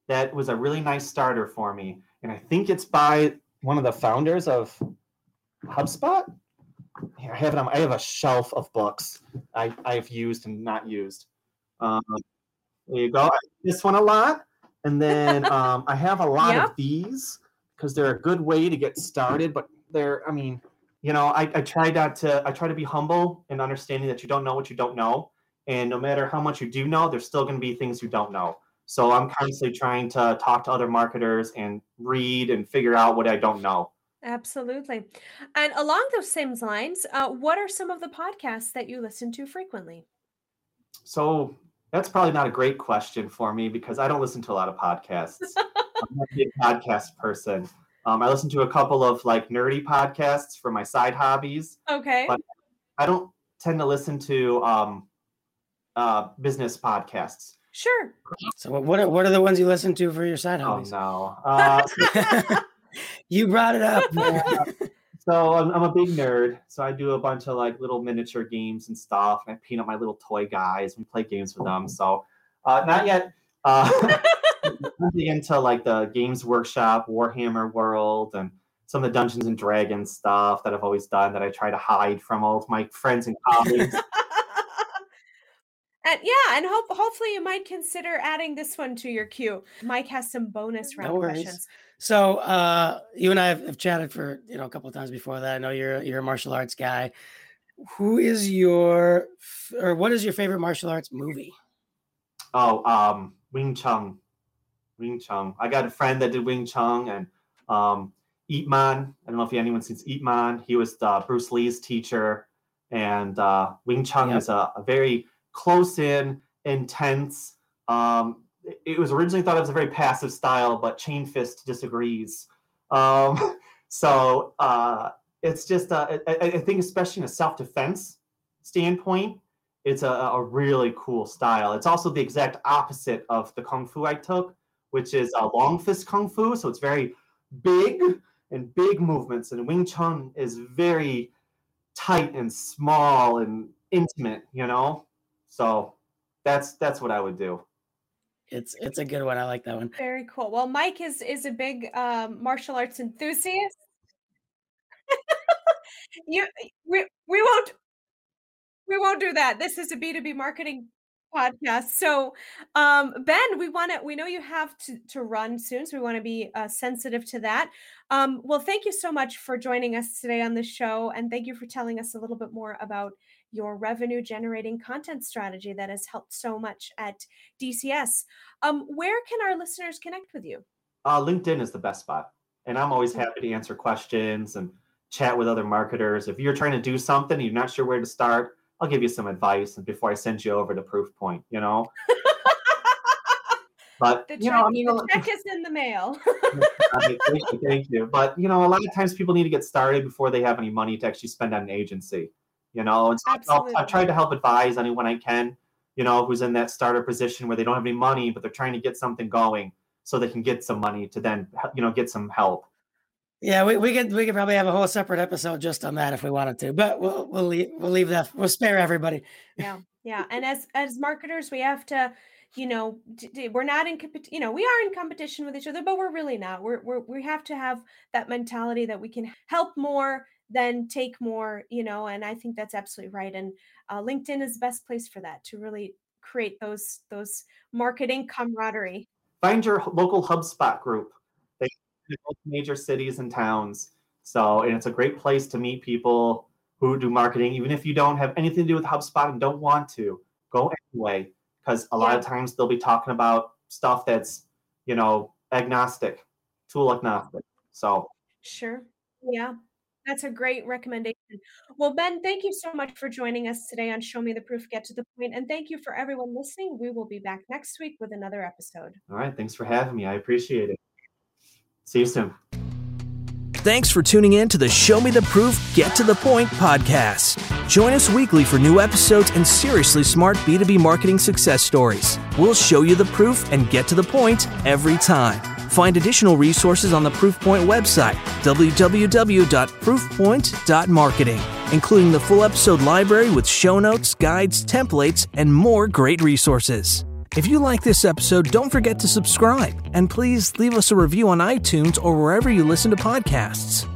That was a really nice starter for me. And I think it's by one of the founders of HubSpot. Here, I have it on, I have a shelf of books I, I've used and not used. Um, there you go. I this one a lot. And then um, I have a lot yep. of these because they're a good way to get started. But they're, I mean, you know, I, I try not to, I try to be humble and understanding that you don't know what you don't know. And no matter how much you do know, there's still going to be things you don't know. So I'm constantly trying to talk to other marketers and read and figure out what I don't know. Absolutely. And along those same lines, uh, what are some of the podcasts that you listen to frequently? So that's probably not a great question for me because I don't listen to a lot of podcasts. I'm not a podcast person. Um, I listen to a couple of like nerdy podcasts for my side hobbies. Okay. But I don't tend to listen to um, uh, business podcasts. Sure. So what are, what are the ones you listen to for your side oh, hobbies? Oh no. Uh, you brought it up. so I'm, I'm, a big nerd. So I do a bunch of like little miniature games and stuff. And I paint up my little toy guys. We play games with them. So uh, not yet. Uh, I'm into like the Games Workshop, Warhammer World, and some of the Dungeons and Dragons stuff that I've always done that I try to hide from all of my friends and colleagues. And yeah, and hope hopefully you might consider adding this one to your queue. Mike has some bonus round no questions. So uh, you and I have, have, chatted for you know a couple of times before that. I know you're you're a martial arts guy. Who is your or what is your favorite martial arts movie? Oh, um, Wing Chun. Wing Chun. I got a friend that did Wing Chun and um, Ip Man. I don't know if anyone sees Ip Man. He was uh, Bruce Lee's teacher, and uh, Wing Chun yep. is a, a very close in, intense. Um, it was originally thought of as a very passive style, but Chain Fist disagrees. Um, so uh, it's just, uh, I, I, think, especially in a self defense standpoint, it's a, a, really cool style. It's also the exact opposite of the kung fu I took, which is a long fist kung fu. So it's very big and big movements, and Wing Chun is very tight and small and intimate, you know? So that's that's what I would do. It's it's a good one. I like that one. Very cool. Well, Mike is is a big um, martial arts enthusiast. you we we won't we won't do that. This is a B2B marketing podcast. So, um, Ben, we want to, we know you have to, to run soon, so we want to be uh, sensitive to that. Um, well, thank you so much for joining us today on the show. And thank you for telling us a little bit more about your revenue generating content strategy that has helped so much at DCS. Um, where can our listeners connect with you? Uh, LinkedIn is the best spot. And I'm always happy to answer questions and chat with other marketers. If you're trying to do something, and you're not sure where to start, I'll give you some advice and before I send you over to Proofpoint, you know? but the you check, know, I mean, the check is in the mail. thank you, thank you. But you know, a lot of times people need to get started before they have any money to actually spend on an agency. You know, and so Absolutely. I've tried to help advise anyone I can, you know, who's in that starter position where they don't have any money, but they're trying to get something going so they can get some money to then, you know, get some help. Yeah, we, we could we could probably have a whole separate episode just on that if we wanted to, but we'll we'll leave we'll leave that we'll spare everybody. yeah, yeah. And as as marketers, we have to, you know, d- d- we're not in compet- you know, we are in competition with each other, but we're really not. We're, we're we have to have that mentality that we can help more than take more, you know. And I think that's absolutely right. And uh, LinkedIn is the best place for that to really create those those marketing camaraderie. Find your local HubSpot group. They in both major cities and towns. So, and it's a great place to meet people who do marketing, even if you don't have anything to do with HubSpot and don't want to go anyway, because a lot of times they'll be talking about stuff that's, you know, agnostic, tool agnostic. So, Sure. Yeah. That's a great recommendation. Well, Ben, thank you so much for joining us today on Show Me the Proof, Get to the Point. And thank you for everyone listening. We will be back next week with another episode. all right, thanks for having me. I appreciate it. See you soon. Thanks for tuning in to the Show Me the Proof, Get to the Point podcast. Join us weekly for new episodes and seriously smart B2B marketing success stories. We'll show you the proof and get to the point every time. Find additional resources on the Proofpoint website, www.proofpoint.marketing, including the full episode library with show notes, guides, templates, and more great resources. If you like this episode, don't forget to subscribe and please leave us a review on iTunes or wherever you listen to podcasts.